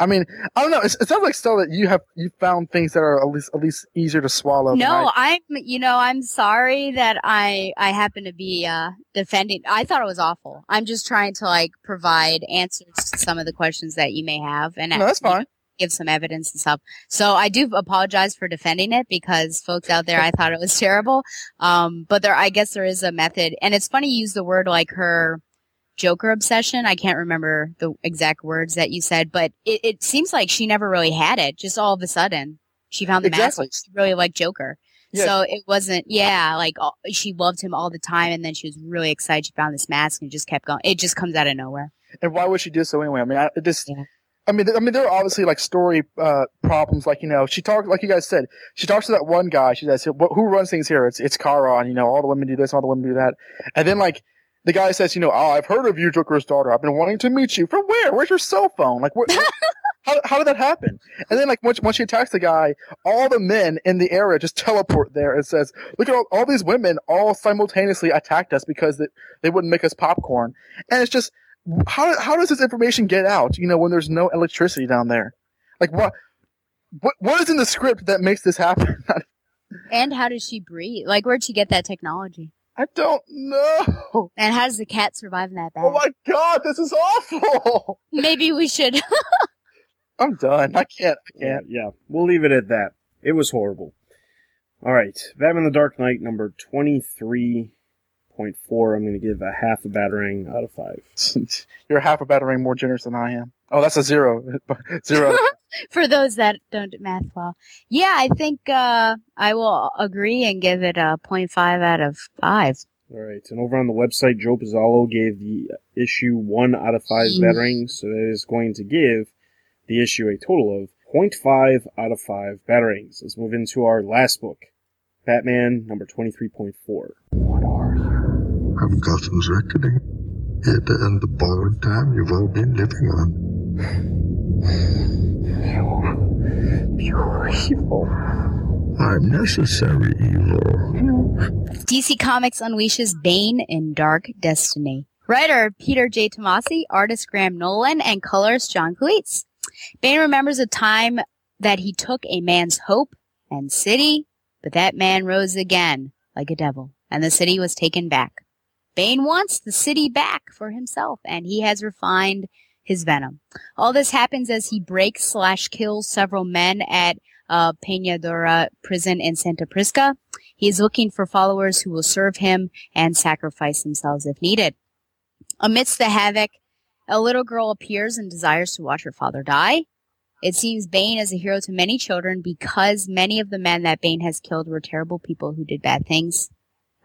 I mean, I don't know. It, it sounds like still that you have you found things that are at least at least easier to swallow. No, I... am You know, I'm sorry that I I happen to be uh, defending. I thought it was awful. I'm just trying to like provide answers to some of the questions that you may have, and no, that's fine. Give some evidence and stuff. So I do apologize for defending it because folks out there, I thought it was (laughs) terrible. Um, but there, I guess there is a method, and it's funny you use the word like her Joker obsession. I can't remember the exact words that you said, but it, it seems like she never really had it. Just all of a sudden, she found the exactly. mask. She really liked Joker. Yeah. So it wasn't, yeah, like she loved him all the time, and then she was really excited she found this mask and just kept going. It just comes out of nowhere. And why would she do so anyway? I mean, I it just. Yeah. I mean, I mean, there are obviously like story uh, problems. Like you know, she talked, like you guys said, she talks to that one guy. She says, "Who runs things here? It's it's Kara, and you know, all the women do this, all the women do that." And then like the guy says, you know, oh, I've heard of you, Joker's daughter. I've been wanting to meet you. From where? Where's your cell phone? Like, what? (laughs) how, how did that happen? And then, like, once, once she attacks the guy, all the men in the area just teleport there and says, look at all, all these women all simultaneously attacked us because they, they wouldn't make us popcorn. And it's just, how, how does this information get out, you know, when there's no electricity down there? Like, what, what, what is in the script that makes this happen? (laughs) and how does she breathe? Like, where'd she get that technology? I don't know. (laughs) And how does the cat survive in that oh bag? Oh my god, this is awful. (laughs) Maybe we should. (laughs) I'm done. I can't. I can't. Yeah, yeah, we'll leave it at that. It was horrible. All right, Batman the Dark Knight number twenty three point four. I'm going to give a half a battering out of five. You're half a battering more generous than I am. Oh, that's a zero. zero. (laughs) For those that don't math well. Yeah, I think uh, I will agree and give it a 0.5 out of 5. All right. And over on the website, Joe Pizzolo gave the issue 1 out of 5 mm. batterings. So that is going to give the issue a total of 0.5 out of 5 batterings. Let's move into our last book. Batman number 23.4. What are you? I'm Gotham's reckoning. Here to end the borrowed time you've all been living on. Pure evil. I'm necessary evil. DC Comics unleashes Bane in Dark Destiny. Writer Peter J. Tomasi, artist Graham Nolan, and colorist John Coates. Bane remembers a time that he took a man's hope and city, but that man rose again like a devil, and the city was taken back. Bane wants the city back for himself, and he has refined his venom. All this happens as he breaks slash kills several men at uh, Peña Duro prison in Santa Prisca. He is looking for followers who will serve him and sacrifice themselves if needed. Amidst the havoc, a little girl appears and desires to watch her father die. It seems Bane is a hero to many children because many of the men that Bane has killed were terrible people who did bad things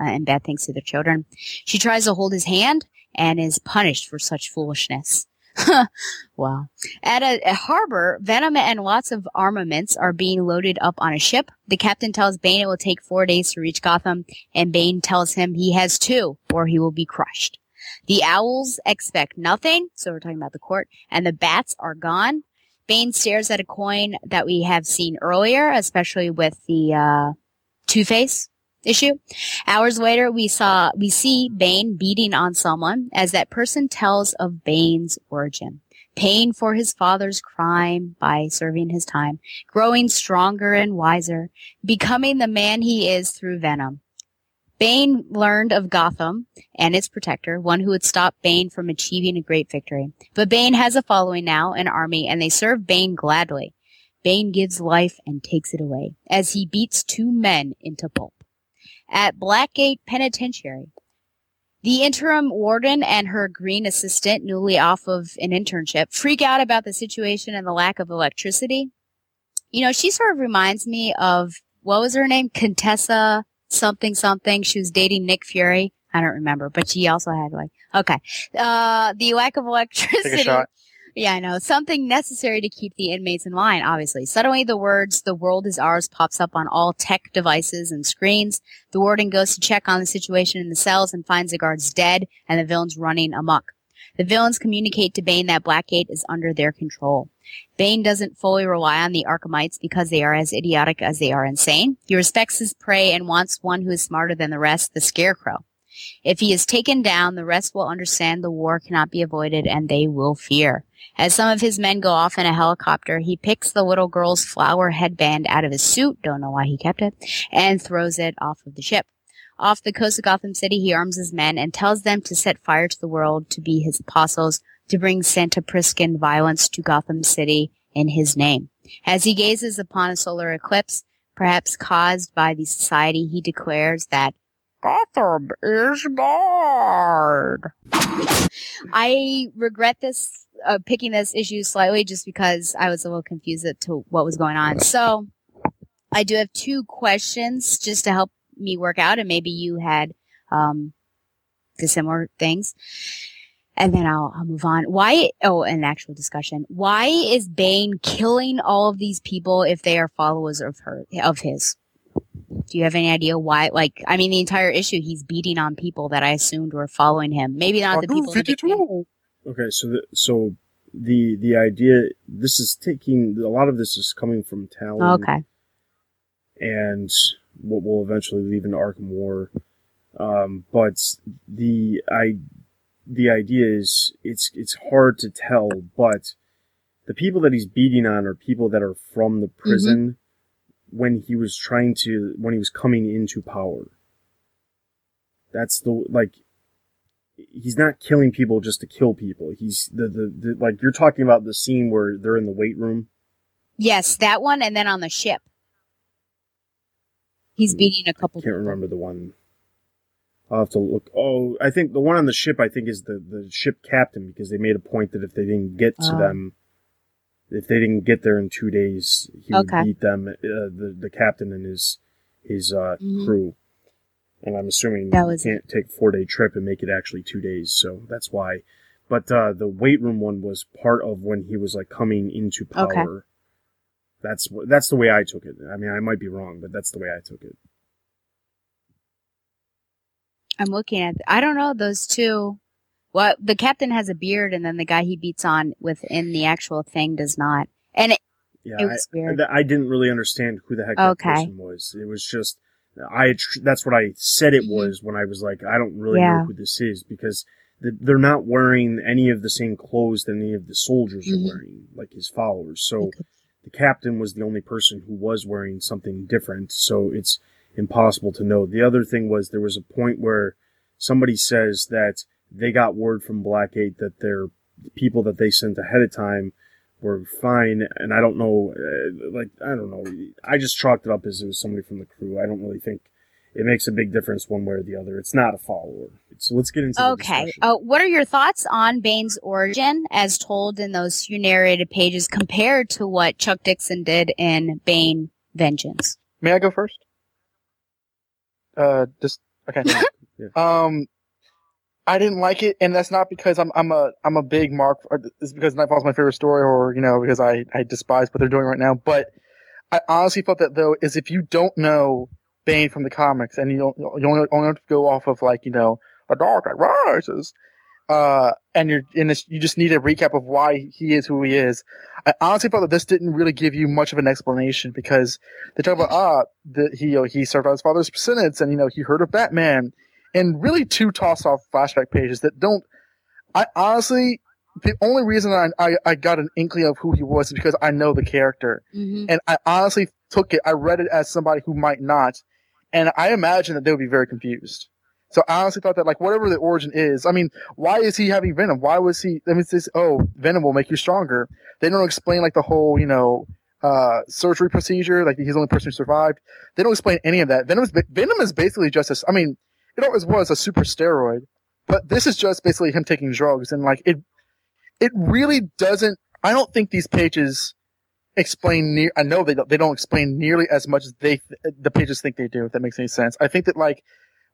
uh, and bad things to their children. She tries to hold his hand and is punished for such foolishness. (laughs) wow. At a, a, harbor, Venom and lots of armaments are being loaded up on a ship. The captain tells Bane it will take four days to reach Gotham, and Bane tells him he has two, or he will be crushed. The owls expect nothing, so we're talking about the court, and the bats are gone. Bane stares at a coin that we have seen earlier, especially with the uh, Two Face issue. Hours later, we saw we see Bane beating on someone as that person tells of Bane's origin. Paying for his father's crime by serving his time, growing stronger and wiser, becoming the man he is through Venom. Bane learned of Gotham and its protector, one who would stop Bane from achieving a great victory. But Bane has a following now, an army, and they serve Bane gladly. Bane gives life and takes it away as he beats two men into pulp. At Blackgate Penitentiary, the interim warden and her green assistant, newly off of an internship, freak out about the situation and the lack of electricity. You know, she sort of reminds me of, what was her name? Contessa something something. She was dating Nick Fury. I don't remember, but she also had like, okay. Uh, the lack of electricity. Yeah, I know. Something necessary to keep the inmates in line, obviously. Suddenly the words, the world is ours pops up on all tech devices and screens. The warden goes to check on the situation in the cells and finds the guards dead and the villains running amok. The villains communicate to Bane that Blackgate is under their control. Bane doesn't fully rely on the Arkhamites because they are as idiotic as they are insane. He respects his prey and wants one who is smarter than the rest, the Scarecrow. If he is taken down, the rest will understand the war cannot be avoided and they will fear. As some of his men go off in a helicopter, he picks the little girl's flower headband out of his suit, don't know why he kept it, and throws it off of the ship. Off the coast of Gotham City, he arms his men and tells them to set fire to the world to be his apostles, to bring Santa Priscan violence to Gotham City in his name. As he gazes upon a solar eclipse, perhaps caused by the society, he declares that Gotham is barred. I regret this, uh, picking this issue slightly just because I was a little confused as to what was going on. So I do have two questions just to help me work out, and maybe you had um, similar things. And then I'll, I'll move on. Why? Oh, an actual discussion. Why is Bane killing all of these people if they are followers of her of his? Do you have any idea why? Like, I mean, the entire issue, he's beating on people that I assumed were following him. Maybe not the people. The okay, so the, so the the idea this is taking a lot of this is coming from Talon. Okay. And what will eventually lead into Arkham War. Um, but the I the idea is it's it's hard to tell, but the people that he's beating on are people that are from the prison mm-hmm. When he was trying to when he was coming into power. That's the like he's not killing people just to kill people. He's the, the, the like you're talking about the scene where they're in the weight room. Yes, that one, and then on the ship. He's hmm. beating a couple. I can't people. remember the one. I'll have to look. Oh, I think the one on the ship. I think is the the ship captain because they made a point that if they didn't get to oh. them, if they didn't get there in two days, he okay. would beat them. Uh, the the captain and his his uh, mm-hmm. crew. And I'm assuming that was... can't take four day trip and make it actually two days, so that's why. But uh, the weight room one was part of when he was like coming into power. Okay. That's that's the way I took it. I mean, I might be wrong, but that's the way I took it. I'm looking at. I don't know those two. Well, the captain has a beard, and then the guy he beats on within the actual thing does not. And it, yeah, it was I, weird. I, I, didn't really understand who the heck that person was. It was just I. That's what I said it mm-hmm. was when I was like, I don't really yeah. know who this is because they're not wearing any of the same clothes that any of the soldiers mm-hmm. are wearing, like his followers. So the captain was the only person who was wearing something different, so it's impossible to know. The other thing was there was a point where somebody says that they got word from Blackgate that their people that they sent ahead of time were fine, and I don't know, uh, like I don't know. I just chalked it up as it was somebody from the crew. I don't really think it makes a big difference one way or the other. It's not a follower. So let's get into okay. Uh, what are your thoughts on Bane's origin as told in those few narrated pages compared to what Chuck Dixon did in Bane Vengeance? May I go first? Uh, just okay. yeah. Um, I didn't like it, and that's not because I'm I'm a I'm a big Mark. It's because Knightfall's my favorite story, or you know, because I I despise what they're doing right now. But I honestly felt that though is if you don't know Bane from the comics, and you don't you only, only have to go off of like you know a Dark Knight Rises, uh, and you're in this, you just need a recap of why he is who he is. I honestly felt that this didn't really give you much of an explanation because they talk about ah that he you know, he served on his father's sentence, and you know he heard of Batman and really two toss off flashback pages that don't. I honestly, the only reason I, I, I got an inkling of who he was is because I know the character, mm-hmm. and I honestly took it. I read it as somebody who might not, and I imagine that they would be very confused. So I honestly thought that like whatever the origin is, I mean, why is he having venom? Why was he? I mean, it's this. Oh, venom will make you stronger. They don't explain like the whole, you know, uh, surgery procedure. Like he's the only person who survived. They don't explain any of that. Venom is Venom is basically just a. I mean, it always was a super steroid, but this is just basically him taking drugs and like it, it really doesn't, I don't think these pages explain near, I know they don't, they don't explain nearly as much as they, the pages think they do, if that makes any sense. I think that like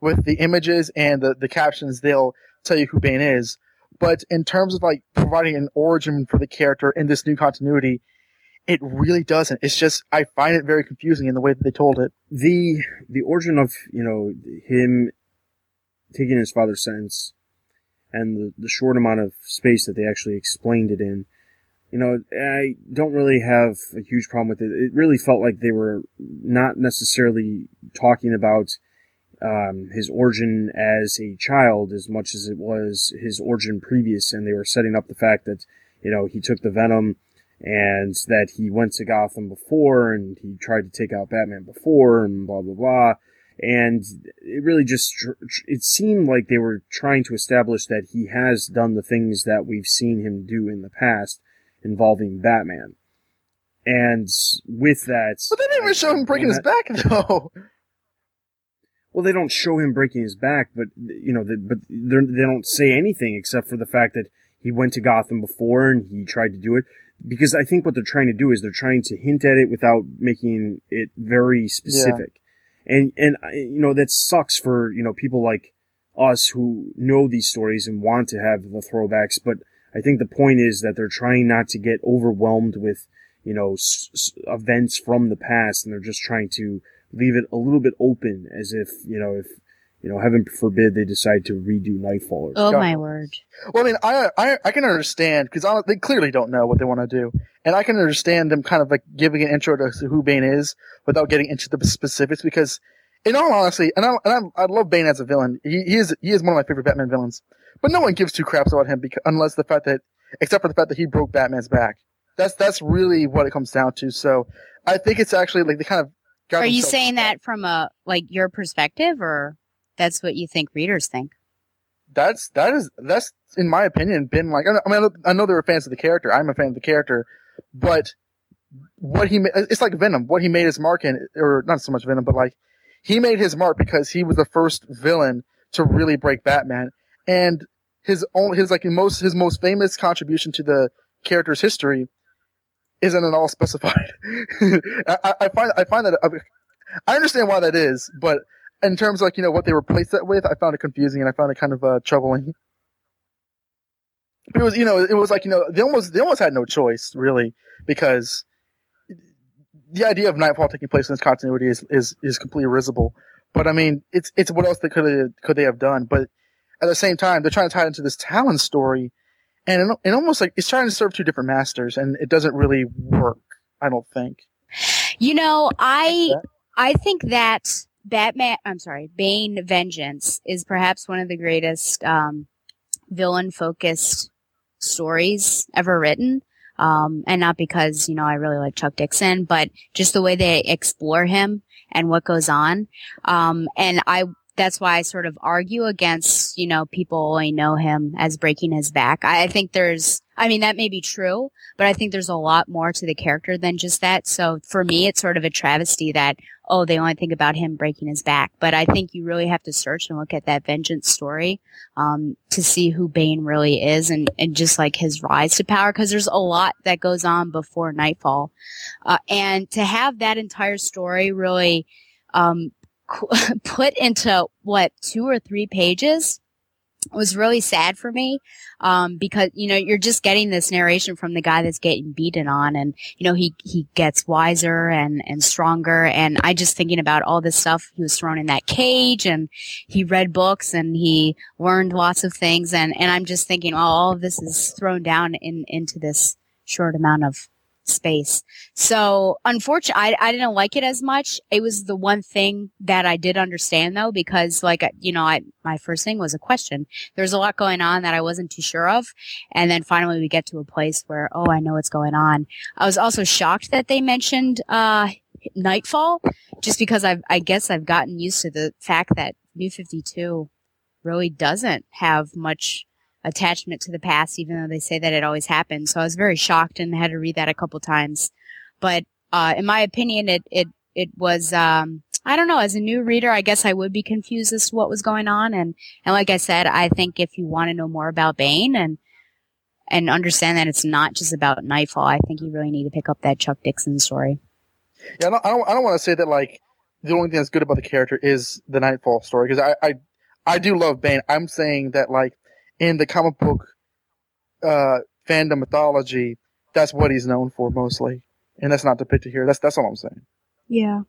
with the images and the, the captions, they'll tell you who Bane is. But in terms of like providing an origin for the character in this new continuity, it really doesn't. It's just I find it very confusing in the way that they told it. The the origin of you know him taking his father's sentence and the, the short amount of space that they actually explained it in, you know, I don't really have a huge problem with it. It really felt like they were not necessarily talking about um, his origin as a child as much as it was his origin previous, and they were setting up the fact that you know he took the venom and that he went to Gotham before and he tried to take out Batman before and blah blah blah and it really just it seemed like they were trying to establish that he has done the things that we've seen him do in the past involving Batman. And with that, but they didn't even show him breaking his back (laughs) though. Well, they don't show him breaking his back, but you know, but they don't say anything except for the fact that he went to Gotham before and he tried to do it. Because I think what they're trying to do is they're trying to hint at it without making it very specific. Yeah and and uh, you know that sucks for you know people like us who know these stories and want to have the throwbacks. But i think the point is that they're trying not to get overwhelmed with you know s- s- events from the past. And they're just trying to leave it a little bit open as if you know if you know, heaven forbid they decide to redo Knightfall. oh my word! Well, I mean, I I, I can understand because they clearly don't know what they want to do, and I can understand them kind of like giving an intro to who Bane is without getting into the specifics. Because, in all honesty, and I and I, I love Bane as a villain. He, he is he is one of my favorite Batman villains, but no one gives two craps about him because unless the fact that except for the fact that he broke Batman's back. That's that's really what it comes down to. So I think it's actually like they kind of. Are you saying that from a like your perspective or? That's what you think readers think. That's that is that's in my opinion been like I mean I know there are fans of the character. I'm a fan of the character, but what he it's like Venom. What he made his mark in, or not so much Venom, but like he made his mark because he was the first villain to really break Batman, and his own his like most his most famous contribution to the character's history isn't at all (laughs) specified. I, I, find I find that I understand why that is, but in terms of like you know what they replaced that with, I found it confusing and I found it kind of uh, troubling. It was you know it was like you know they almost they almost had no choice really because the idea of Knightfall taking place in this continuity is is is completely risible. But I mean, it's it's what else they could have, could they have done? But at the same time, they're trying to tie it into this Talon story, and it, it almost like it's trying to serve two different masters, and it doesn't really work. I don't think. You know, I I think that Batman, I'm sorry, Bane Vengeance is perhaps one of the greatest um, villain focused stories ever written. Um, and not because, you know, I really like Chuck Dixon, but just the way they explore him and what goes on. Um, and I, that's why I sort of argue against, you know, people only know him as breaking his back. I, I think there's, I mean, that may be true, but I think there's a lot more to the character than just that. So for me, it's sort of a travesty that, oh, they only think about him breaking his back. But I think you really have to search and look at that vengeance story, um, to see who Bane really is and, and just like his rise to power. Cause there's a lot that goes on before Knightfall. Uh, and to have that entire story really, um, (laughs) put into what two or three pages was really sad for me um, because you know you're just getting this narration from the guy that's getting beaten on and you know he he gets wiser and and stronger. And i just thinking about all this stuff he was thrown in that cage and he read books and he learned lots of things. And and i'm just thinking oh, all of this is thrown down in into this short amount of space. So unfortunately, I, I didn't like it as much. It was the one thing that I did understand though, because like, you know, I, my first thing was a question. There's a lot going on that I wasn't too sure of. And then finally we get to a place where, oh, I know what's going on. I was also shocked that they mentioned, uh, Knightfall, just because I've, I guess I've gotten used to the fact that New 52 really doesn't have much attachment to the past, even though they say that it always happens. So I was very shocked and had to read that a couple times. But, uh, in my opinion, it, it, it was, um, I don't know, as a new reader, I guess I would be confused as to what was going on. And, and like I said, I think if you want to know more about Bane and, and understand that it's not just about Knightfall, I think you really need to pick up that Chuck Dixon story. Yeah, I don't, I don't, I don't want to say that like the only thing that's good about the character is the Knightfall story because I, I, I do love Bane. I'm saying that like in the comic book uh, fandom mythology, that's what he's known for mostly, and that's not depicted here. That's that's all I'm saying. Yeah.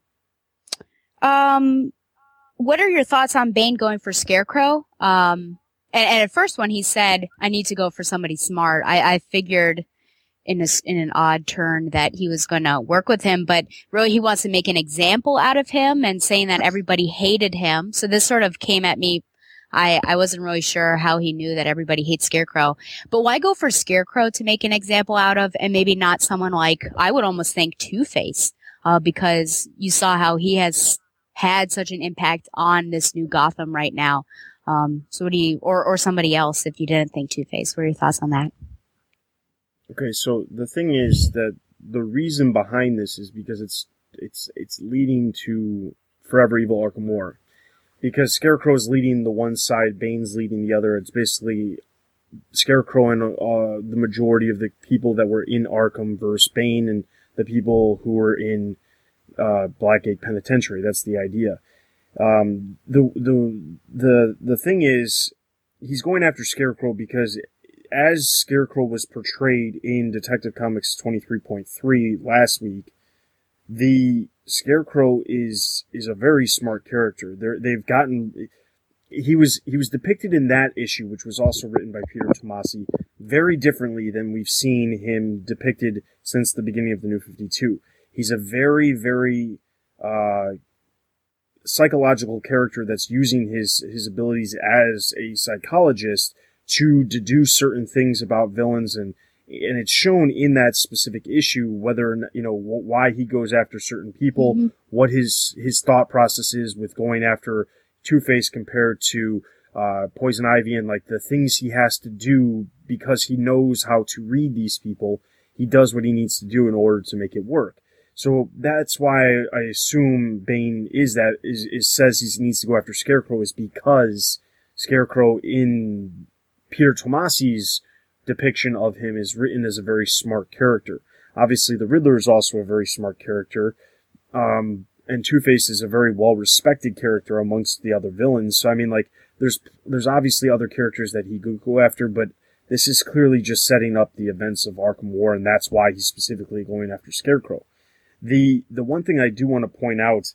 Um, what are your thoughts on Bane going for Scarecrow? Um, and, and at first when he said, "I need to go for somebody smart," I, I figured in a, in an odd turn that he was going to work with him, but really he wants to make an example out of him and saying that everybody hated him. So this sort of came at me I, I wasn't really sure how he knew that everybody hates Scarecrow. But why go for Scarecrow to make an example out of and maybe not someone like, I would almost think Two-Face, uh, because you saw how he has had such an impact on this new Gotham right now. Um, so what do you, or, or somebody else if you didn't think Two-Face, what are your thoughts on that? Okay, so the thing is that the reason behind this is because it's, it's, it's leading to Forever Evil Arkham War because Scarecrow's leading the one side, Bane's leading the other. It's basically Scarecrow and uh, the majority of the people that were in Arkham versus Bane and the people who were in uh, Blackgate Penitentiary. That's the idea. Um, the the the the thing is, he's going after Scarecrow because as Scarecrow was portrayed in Detective Comics 23.3 last week, the Scarecrow is is a very smart character. They're, they've gotten he was he was depicted in that issue, which was also written by Peter Tomasi, very differently than we've seen him depicted since the beginning of the New Fifty Two. He's a very very uh, psychological character that's using his his abilities as a psychologist to deduce certain things about villains and and it's shown in that specific issue whether not, you know why he goes after certain people, mm-hmm. what his his thought process is with going after Two Face compared to uh, Poison Ivy, and like the things he has to do because he knows how to read these people. He does what he needs to do in order to make it work. So that's why I assume Bane is that is, is says he needs to go after Scarecrow is because Scarecrow in Peter Tomasi's depiction of him is written as a very smart character. Obviously, the Riddler is also a very smart character. Um, and Two Face is a very well respected character amongst the other villains. So I mean, like, there's there's obviously other characters that he could go after, but this is clearly just setting up the events of Arkham War, and that's why he's specifically going after Scarecrow. The the one thing I do want to point out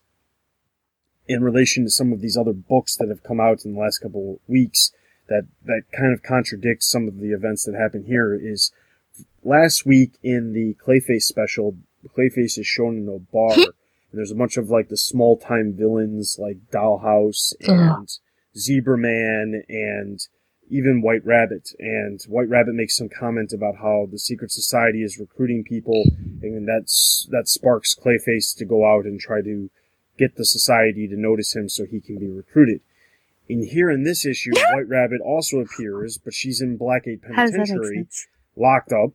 in relation to some of these other books that have come out in the last couple of weeks that that kind of contradicts some of the events that happen here is last week in the Clayface special, Clayface is shown in a bar, and there's a bunch of like the small time villains like Dollhouse and Zebra Man and even White Rabbit. And White Rabbit makes some comment about how the secret society is recruiting people, and that's that sparks Clayface to go out and try to get the society to notice him so he can be recruited. In here in this issue, White Rabbit also appears, but she's in Blackgate How does that make Penitentiary, locked up,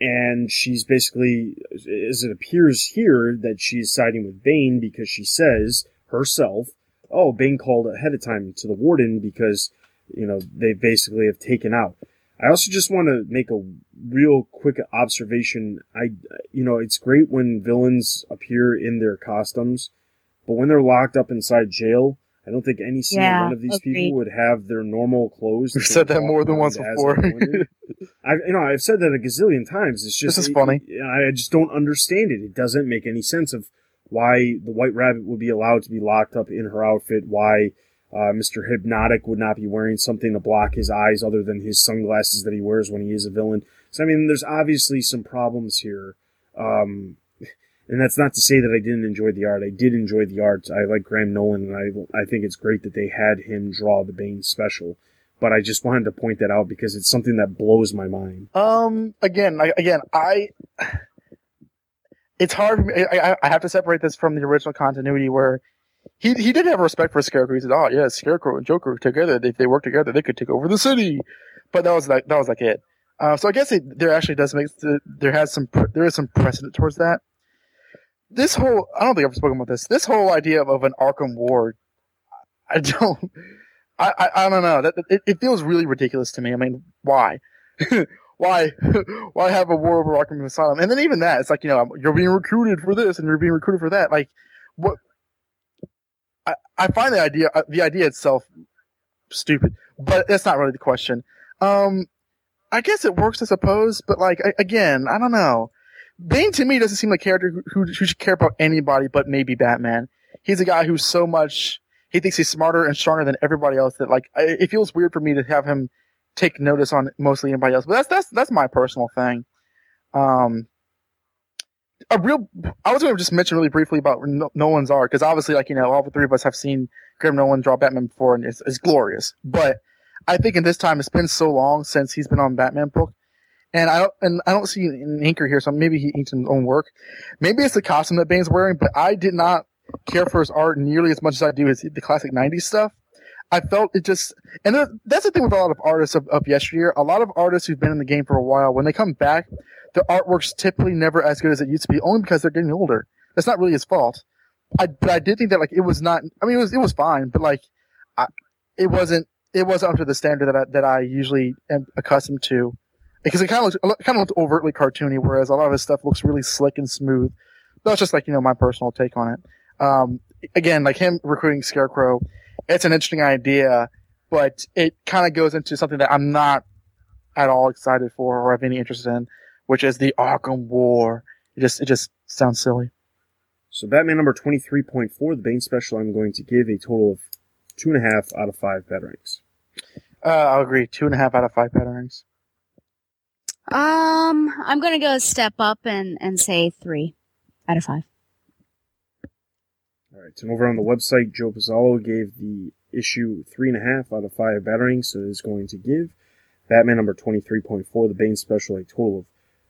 and she's basically, as it appears here, that she's siding with Bane because she says herself, "Oh, Bane called ahead of time to the warden because you know they basically have taken out." I also just want to make a real quick observation. I, you know, it's great when villains appear in their costumes, but when they're locked up inside jail, I don't think any single Yeah, one of these agreed. people would have their normal clothes. We've said that more than once before. (laughs) I've, you know, I've said that a gazillion times. It's just This is funny. I I just don't understand it. It doesn't make any sense of why the White Rabbit would be allowed to be locked up in her outfit. Why uh, Mr. Hypnotic would not be wearing something to block his eyes other than his sunglasses that he wears when he is a villain. So I mean, there's obviously some problems here. Um, and that's not to say that I didn't enjoy the art. I did enjoy the art. I like Graham Nolan, and I I think it's great that they had him draw the Bane special. But I just wanted to point that out because it's something that blows my mind. Um, again, I, again, I, it's hard. I- I have to separate this from the original continuity where he he did have respect for Scarecrow. He said, "Oh yeah, Scarecrow and Joker together. If they work together, they could take over the city." But that was like that was like it. Uh, so I guess it, there actually does make there has some there is some precedent towards that. This whole I don't think I've spoken about this. This whole idea of, an Arkham War, I don't. I, I, I don't know. That it, it feels really ridiculous to me. I mean, why? (laughs) why? (laughs) why have a war over Arkham Asylum? And then even that, it's like you know, you're being recruited for this and you're being recruited for that. Like, what? I, I find the idea uh, the idea itself stupid, but that's not really the question. Um, I guess it works, I suppose, but like I, again, I don't know. Bane to me doesn't seem like a character who, who, should care about anybody but maybe Batman. He's a guy who's so much he thinks he's smarter and stronger than everybody else that like it feels weird for me to have him take notice on mostly anybody else. But that's that's that's my personal thing. Um, a real I was going to just mention really briefly about no- Nolan's art because obviously like you know all the three of us have seen Graham Nolan draw Batman before and it's, it's glorious. But I think in this time it's been so long since he's been on Batman book. And I don't, and I don't see an inker here, so maybe he inks his own work. Maybe it's the costume that Bane's wearing, but I did not care for his art nearly as much as I do his the classic '90s stuff. I felt it just, and th- that's the thing with a lot of artists of, of yesteryear. A lot of artists who've been in the game for a while, when they come back, their artwork's typically never as good as it used to be, only because they're getting older. That's not really his fault. I, but I did think that like it was not. I mean, it was it was fine, but like, I, it wasn't it wasn't up to the standard that I, that I usually am accustomed to, because it kind of looks kind of looked overtly cartoony, whereas a lot of his stuff looks really slick and smooth. That's just like you know my personal take on it. Um, again, like him recruiting Scarecrow, it's an interesting idea, but it kind of goes into something that I'm not at all excited for or have any interest in, which is the Arkham War. It just it just sounds silly. So Batman number 23.4, the Bane special, I'm going to give a total of two and a half out of five batarangs. Uh, I'll agree. Two and a half out of five batarangs. Um, I'm gonna go a step up and and say three out of five. All right, and over on the website, Joe Pizzolo gave the issue three and a half out of five batarangs, so it is going to give Batman number 23.4, the Bane special, a total of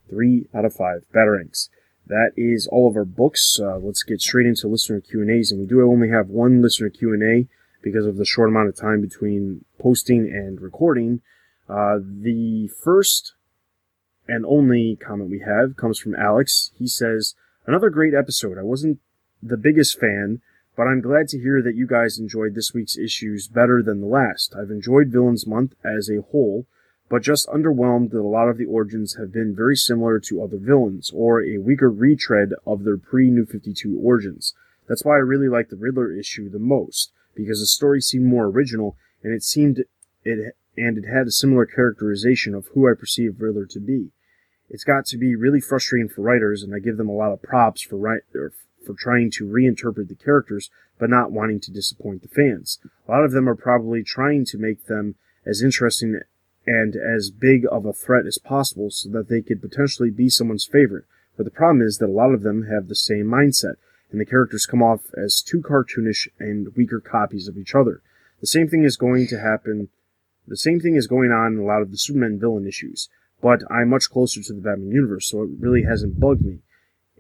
three out of five batarangs. That is all of our books. Uh, let's get straight into listener Q and A's, and we do only have one listener Q and A because of the short amount of time between posting and recording. Uh, the first and only comment we have comes from Alex. He says, Another great episode. I wasn't the biggest fan, but I'm glad to hear that you guys enjoyed this week's issues better than the last. I've enjoyed Villains Month as a whole, but just underwhelmed that a lot of the origins have been very similar to other villains, or a weaker retread of their pre-New 52 origins. That's why I really liked the Riddler issue the most, because the story seemed more original, and it seemed it and it had a similar characterization of who I perceived Riddler to be. It's got to be really frustrating for writers, and I give them a lot of props for or for trying to reinterpret the characters, but not wanting to disappoint the fans. A lot of them are probably trying to make them as interesting and as big of a threat as possible so that they could potentially be someone's favorite. But the problem is that a lot of them have the same mindset, and the characters come off as too cartoonish and weaker copies of each other. The same thing is going to happen The same thing is going on in a lot of the Superman villain issues, but I'm much closer to the Batman universe, so it really hasn't bugged me.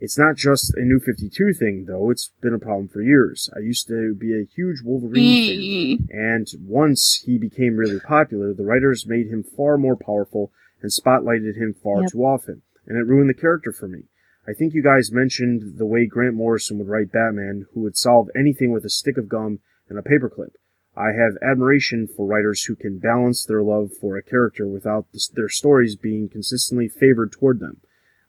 It's not just a new 52 thing, though. It's been a problem for years. I used to be a huge Wolverine fan, (laughs) and once he became really popular, the writers made him far more powerful and spotlighted him far Yep. too often, and it ruined the character for me. I think you guys mentioned the way Grant Morrison would write Batman, who would solve anything with a stick of gum and a paperclip. I have admiration for writers who can balance their love for a character without the, their stories being consistently favored toward them.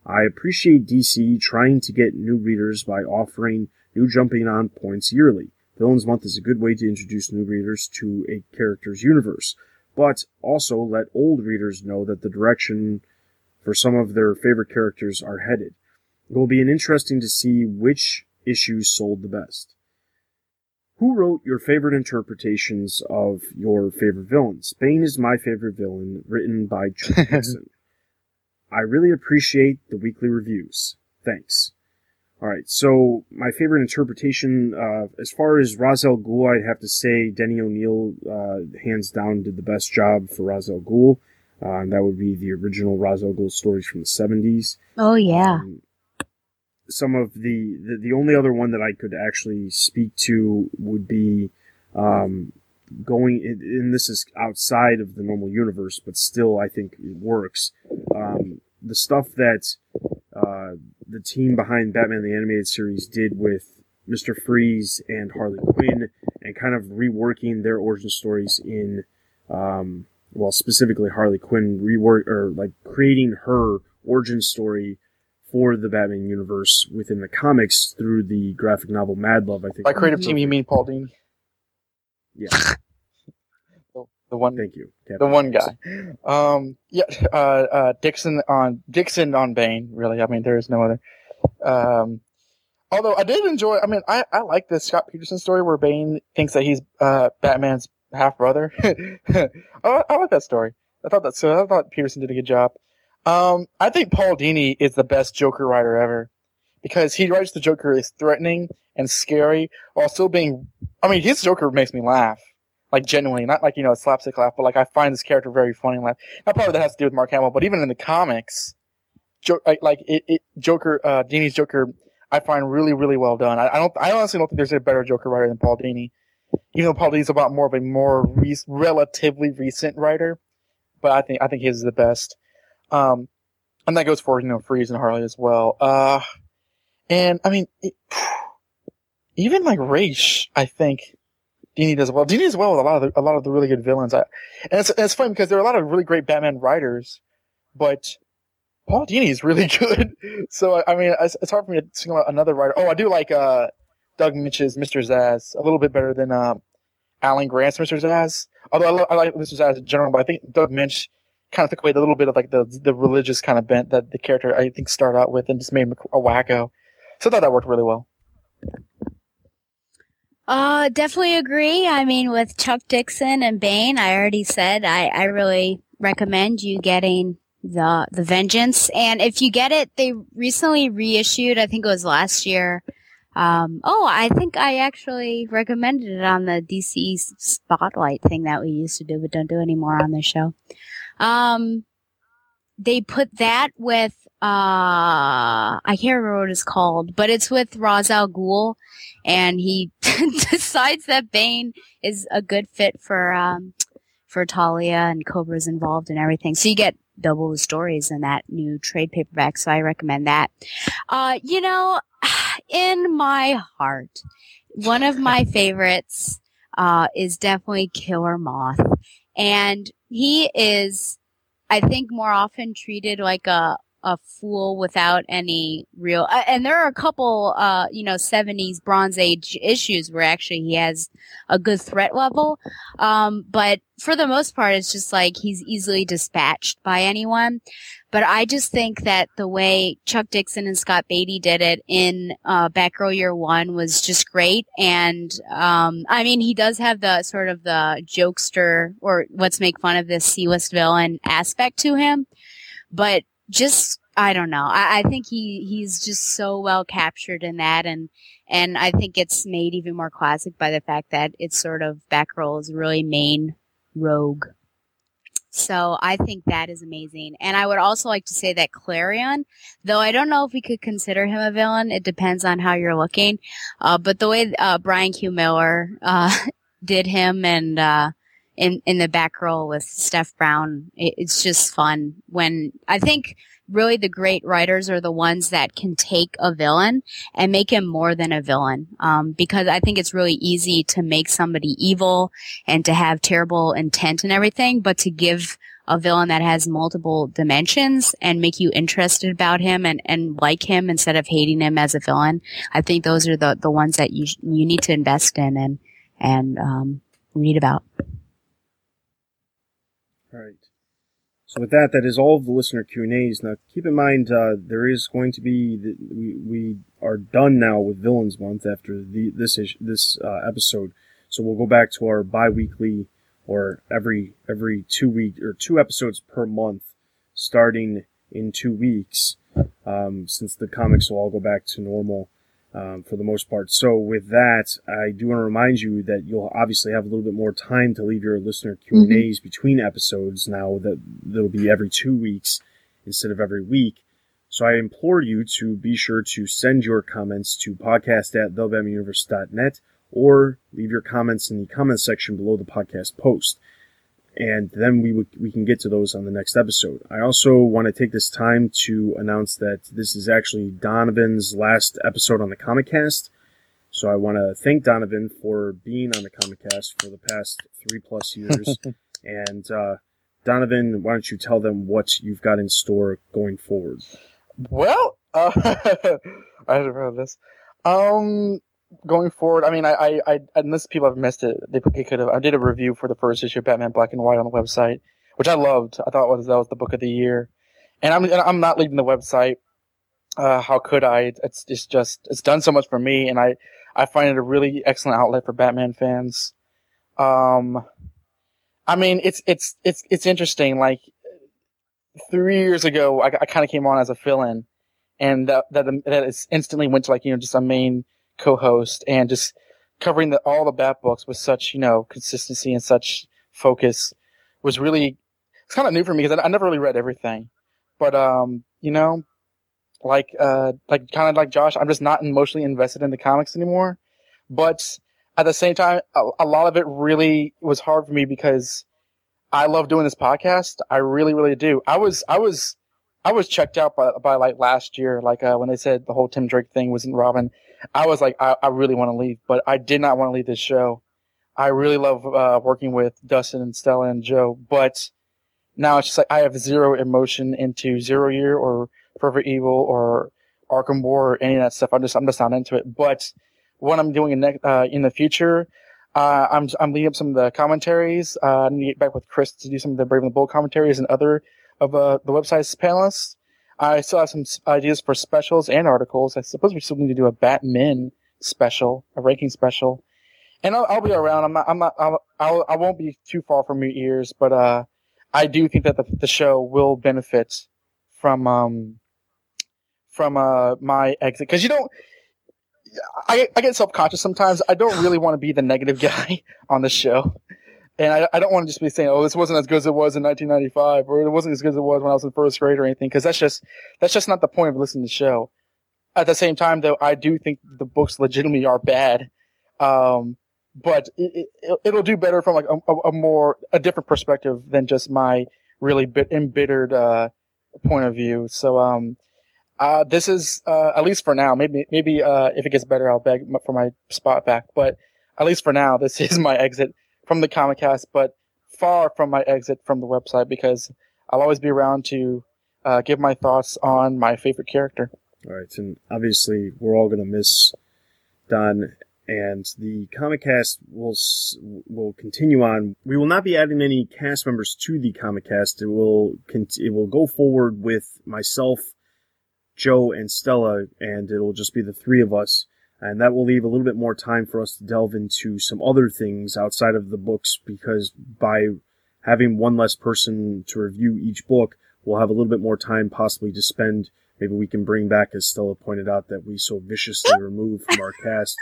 I appreciate DC trying to get new readers by offering new jumping on points yearly. Villains Month is a good way to introduce new readers to a character's universe, but also let old readers know that the direction for some of their favorite characters are headed. It will be an interesting to see which issues sold the best. Who wrote your favorite interpretations of your favorite villains? Bane is my favorite villain, written by Chuck (laughs) Dixon. I really appreciate the weekly reviews. Thanks. Alright, so my favorite interpretation, uh, as far as Ra's al Ghul, I'd have to say Denny O'Neil, uh, hands down did the best job for Ra's al Ghul. Uh, that would be the original Ra's al Ghul stories from the 70s Oh yeah. Some of the, the the only other one that I could actually speak to would be um, going and this is outside of the normal universe, but still I think it works. Um, the stuff that uh, the team behind Batman the Animated Series did with Mister Freeze and Harley Quinn, and kind of reworking their origin stories in, um, well, specifically Harley Quinn rework or like creating her origin story for the Batman universe within the comics through the graphic novel Mad Love. I think By creative team, you mean Paul Dini? Yeah. (laughs) The, the one. Thank you. The one guy. Um. Yeah. Uh. Uh. Dixon on Dixon on Bane. Really. I mean, there is no other. Um. Although I did enjoy. I mean, I I like the Scott Peterson story where Bane thinks that he's uh Batman's half brother. (laughs) I, I like that story. I thought that so. I thought Peterson did a good job. Um, I think Paul Dini is the best Joker writer ever because he writes the Joker as threatening and scary while still being. I mean, his Joker makes me laugh, like genuinely, not like you know a slapstick laugh, but like I find this character very funny and laugh. Now, of that has to do with Mark Hamill, but even in the comics, jo- like, like it, it, Joker, uh, Dini's Joker, I find really, really well done. I, I don't, I honestly don't think there's a better Joker writer than Paul Dini. Even though Paul Dini's about more of a more re- relatively recent writer, but I think I think his is the best. Um, and that goes for, you know, Freeze and Harley as well. Uh, and I mean, it, (sighs) even like Ra's, I think Dini does well. Dini does well with a lot of the, a lot of the really good villains. I, and it's, it's funny because there are a lot of really great Batman writers, but Paul Dini is really (laughs) good. So, I, mean, it's, it's hard for me to single out another writer. Oh, I do like, uh, Doug Moench's Mr. Zsasz a little bit better than, uh, Alan Grant's Mr. Zsasz. Although I, I like Mr. Zsasz in general, but I think Doug Moench kind of took away the little bit of like the the religious kind of bent that the character I think started out with and just made him a wacko. So I thought that worked really well. Uh, definitely agree. I mean, with Chuck Dixon and Bane, I already said I, I really recommend you getting the the Vengeance. And if you get it, they recently reissued. I think it was last year. Um, oh, I think I actually recommended it on the DC Spotlight thing that we used to do, but don't do anymore on the show. Um, they put that with uh, I can't remember what it's called, but it's with Ra's al Ghul, and he (laughs) decides that Bane is a good fit for um for Talia and Cobra's involved and everything. So you get double the stories in that new trade paperback. So I recommend that. Uh, you know, (sighs) in my heart, one of my favorites uh is definitely Killer Moth, and he is, I think, more often treated like a a fool without any real uh, and there are a couple uh you know 70s bronze age issues where actually he has a good threat level. Um but for the most part it's just like he's easily dispatched by anyone. But I just think that the way Chuck Dixon and Scott Beatty did it in uh, Batgirl Year One was just great. And um, I mean, he does have the sort of the jokester or let's make fun of this C-list villain aspect to him, but just I don't know. I, I think he he's just so well captured in that, and and I think it's made even more classic by the fact that it's sort of Batgirl's really main rogue So I think that is amazing. And I would also like to say that Clarion, though I don't know if we could consider him a villain, it depends on how you're looking. Uh, but the way uh, Bryan Q. Miller uh, (laughs) did him and uh, in in the back role with Steph Brown, it, it's just fun. When I think really the great writers are the ones that can take a villain and make him more than a villain. Um, because I think it's really easy to make somebody evil and to have terrible intent and everything, but to give a villain that has multiple dimensions and make you interested about him and, and like him instead of hating him as a villain. I think those are the, the ones that you, you need to invest in and, and, um, read about. All right. So with that, that is all of the listener Q and A's. Now, keep in mind uh, there is going to be the, we we are done now with Villains Month after the this is, this uh, episode. So we'll go back to our bi-weekly or every every two week or two episodes per month, starting in two weeks, um, since the comics will all go back to normal um, for the most part. So with that, I do want to remind you that you'll obviously have a little bit more time to leave your listener Q and A's mm-hmm. between episodes now that that'll be every two weeks instead of every week. So I implore you to be sure to send your comments to podcast at thebatmanuniverse.net or leave your comments in the comments section below the podcast post and then we we can get to those on the next episode. I also want to take this time to announce that this is actually Donovan's last episode on the Comic Cast. So I want to thank Donovan for being on the Comic Cast for the past three plus years. (laughs) and uh, Donovan, why don't you tell them what you've got in store going forward? Well, uh, (laughs) I didn't know this. Um, going forward, I mean, I, I, I unless people have missed it, they could have. I did a review for the first issue of Batman Black and White on the website, which I loved. I thought was that was the book of the year, and I'm I'm not leaving the website. Uh, how could I? It's it's just it's done so much for me, and I I find it a really excellent outlet for Batman fans. Um, I mean, it's it's it's it's interesting. Like three years ago, I, I kind of came on as a fill-in, and that that that instantly went to like you know just a main co-host and just covering the, all the Bat books with such, you know, consistency and such focus was really, it's kind of new for me because I, I, never really read everything. But, um, you know, like, uh, like kind of like Josh, I'm just not emotionally invested in the comics anymore. But at the same time, a, a lot of it really was hard for me because I love doing this podcast. I really, really do. I was, I was, I was checked out by, by like last year, like, uh, when they said the whole Tim Drake thing wasn't Robin. I was like, I, I really want to leave, but I did not want to leave this show. I really love uh, working with Dustin and Stella and Joe, but now it's just like I have zero emotion into Zero Year or Forever Evil or Arkham War or any of that stuff. I'm just I'm just not into it. But what I'm doing in, uh, in the future, uh, I'm I'm leading up some of the commentaries. Uh, I need to get back with Chris to do some of the Brave and the Bold commentaries and other of uh, the website's panelists. I still have some ideas for specials and articles. I suppose we still need to do a Batman special, a ranking special. And I'll, I'll be around. I'm not, I'm not, I'll, I'll, I won't be too far from your ears, but, uh, I do think that the, the show will benefit from, um, from, uh, my exit. Cause you don't, I, I get self-conscious sometimes. I don't really want to be the negative (laughs) guy on the show. And I, I don't want to just be saying, oh, this wasn't as good as it was in 1995, or it wasn't as good as it was when I was in first grade or anything, because that's just, that's just not the point of listening to the show. At the same time, though, I do think the books legitimately are bad. Um, but it, it, will do better from like a, a, more, a different perspective than just my really bit embittered, uh, point of view. So, um, uh, this is, uh, at least for now, maybe, maybe, uh, if it gets better, I'll beg for my spot back, but at least for now, this (laughs) is my exit from the Comic Cast, but far from my exit from the website because I'll always be around to uh, give my thoughts on my favorite character. All right, and obviously we're all going to miss Don, and the Comic Cast will will continue on. We will not be adding any cast members to the Comic Cast. It will it will go forward with myself, Joe, and Stella, and it'll just be the three of us and that will leave a little bit more time for us to delve into some other things outside of the books because by having one less person to review each book, we'll have a little bit more time possibly to spend. Maybe we can bring back, as Stella pointed out, that we so viciously (laughs) removed from our cast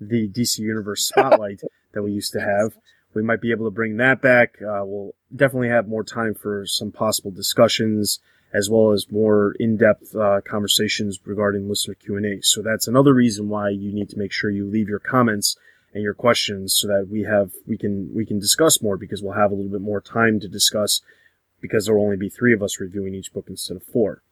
the DC Universe spotlight that we used to have, we might be able to bring that back. Uh, we'll definitely have more time for some possible discussions as well as more in-depth uh, conversations regarding listener Q&A. So that's another reason why you need to make sure you leave your comments and your questions so that we have we can we can discuss more because we'll have a little bit more time to discuss because there will only be three of us reviewing each book instead of four.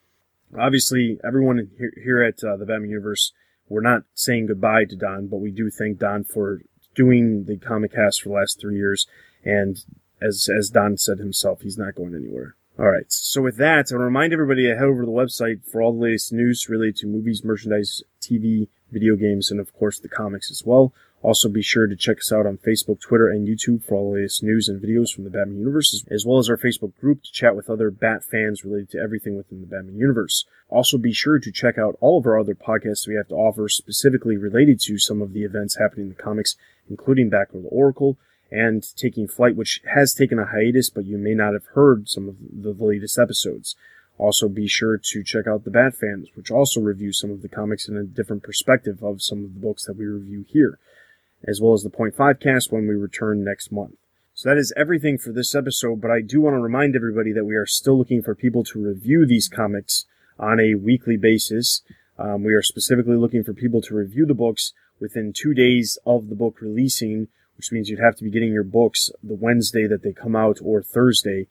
Obviously, everyone here, here at uh, the Batman Universe, we're not saying goodbye to Don, but we do thank Don for doing the comic cast for the last three years. And as as Don said himself, he's not going anywhere. All right. So with that, I want to remind everybody to head over to the website for all the latest news related to movies, merchandise, TV, video games, and of course the comics as well. Also be sure to check us out on Facebook, Twitter, and YouTube for all the latest news and videos from the Batman universe, as well as our Facebook group to chat with other Bat fans related to everything within the Batman universe. Also be sure to check out all of our other podcasts we have to offer specifically related to some of the events happening in the comics, including Batgirl Oracle, and Taking Flight, which has taken a hiatus, but you may not have heard some of the latest episodes. Also, be sure to check out the Bat Fans, which also review some of the comics in a different perspective of some of the books that we review here, as well as the Point Five cast when we return next month. So that is everything for this episode, but I do want to remind everybody that we are still looking for people to review these comics on a weekly basis. Um, we are specifically looking for people to review the books within two days of the book releasing which means you'd have to be getting your books the Wednesday that they come out or Thursday.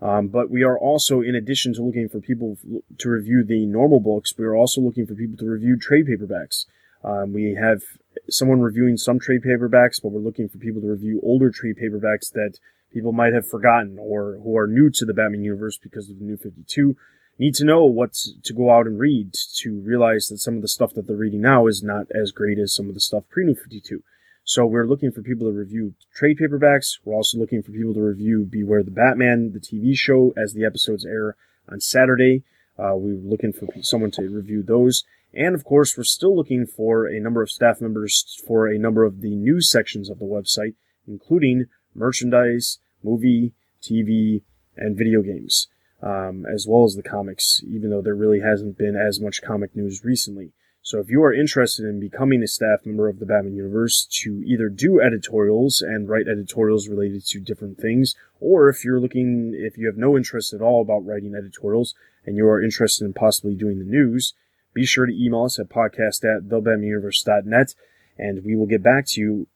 Um, but we are also, in addition to looking for people to review the normal books, we are also looking for people to review trade paperbacks. Um, we have someone reviewing some trade paperbacks, but we're looking for people to review older trade paperbacks that people might have forgotten or who are new to the Batman universe because of the new 52 need to know what to go out and read to realize that some of the stuff that they're reading now is not as great as some of the stuff pre New 52. So we're looking for people to review trade paperbacks. We're also looking for people to review Beware the Batman, the TV show, as the episodes air on Saturday. Uh, we're looking for someone to review those. And of course, we're still looking for a number of staff members for a number of the news sections of the website, including merchandise, movie, TV, and video games, um, as well as the comics, even though there really hasn't been as much comic news recently. So if you are interested in becoming a staff member of the Batman universe to either do editorials and write editorials related to different things, or if you're looking, if you have no interest at all about writing editorials and you are interested in possibly doing the news, be sure to email us at podcast at thebatmanuniverse.net and we will get back to you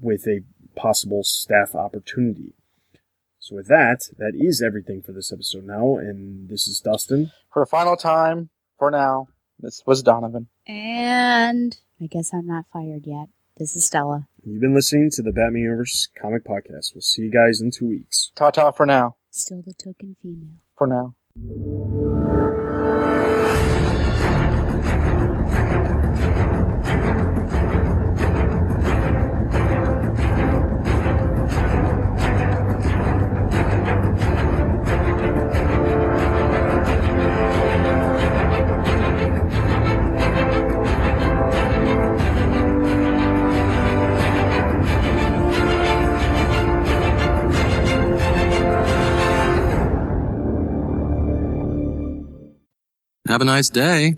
with a possible staff opportunity. So with that, that is everything for this episode now, and this is Dustin. For the final time, for now, this was Donovan. And I guess I'm not fired yet. This is Stella. You've been listening to the Batman Universe Comic Podcast. We'll see you guys in two weeks. Ta ta for now. Still the token female. For now. Have a nice day.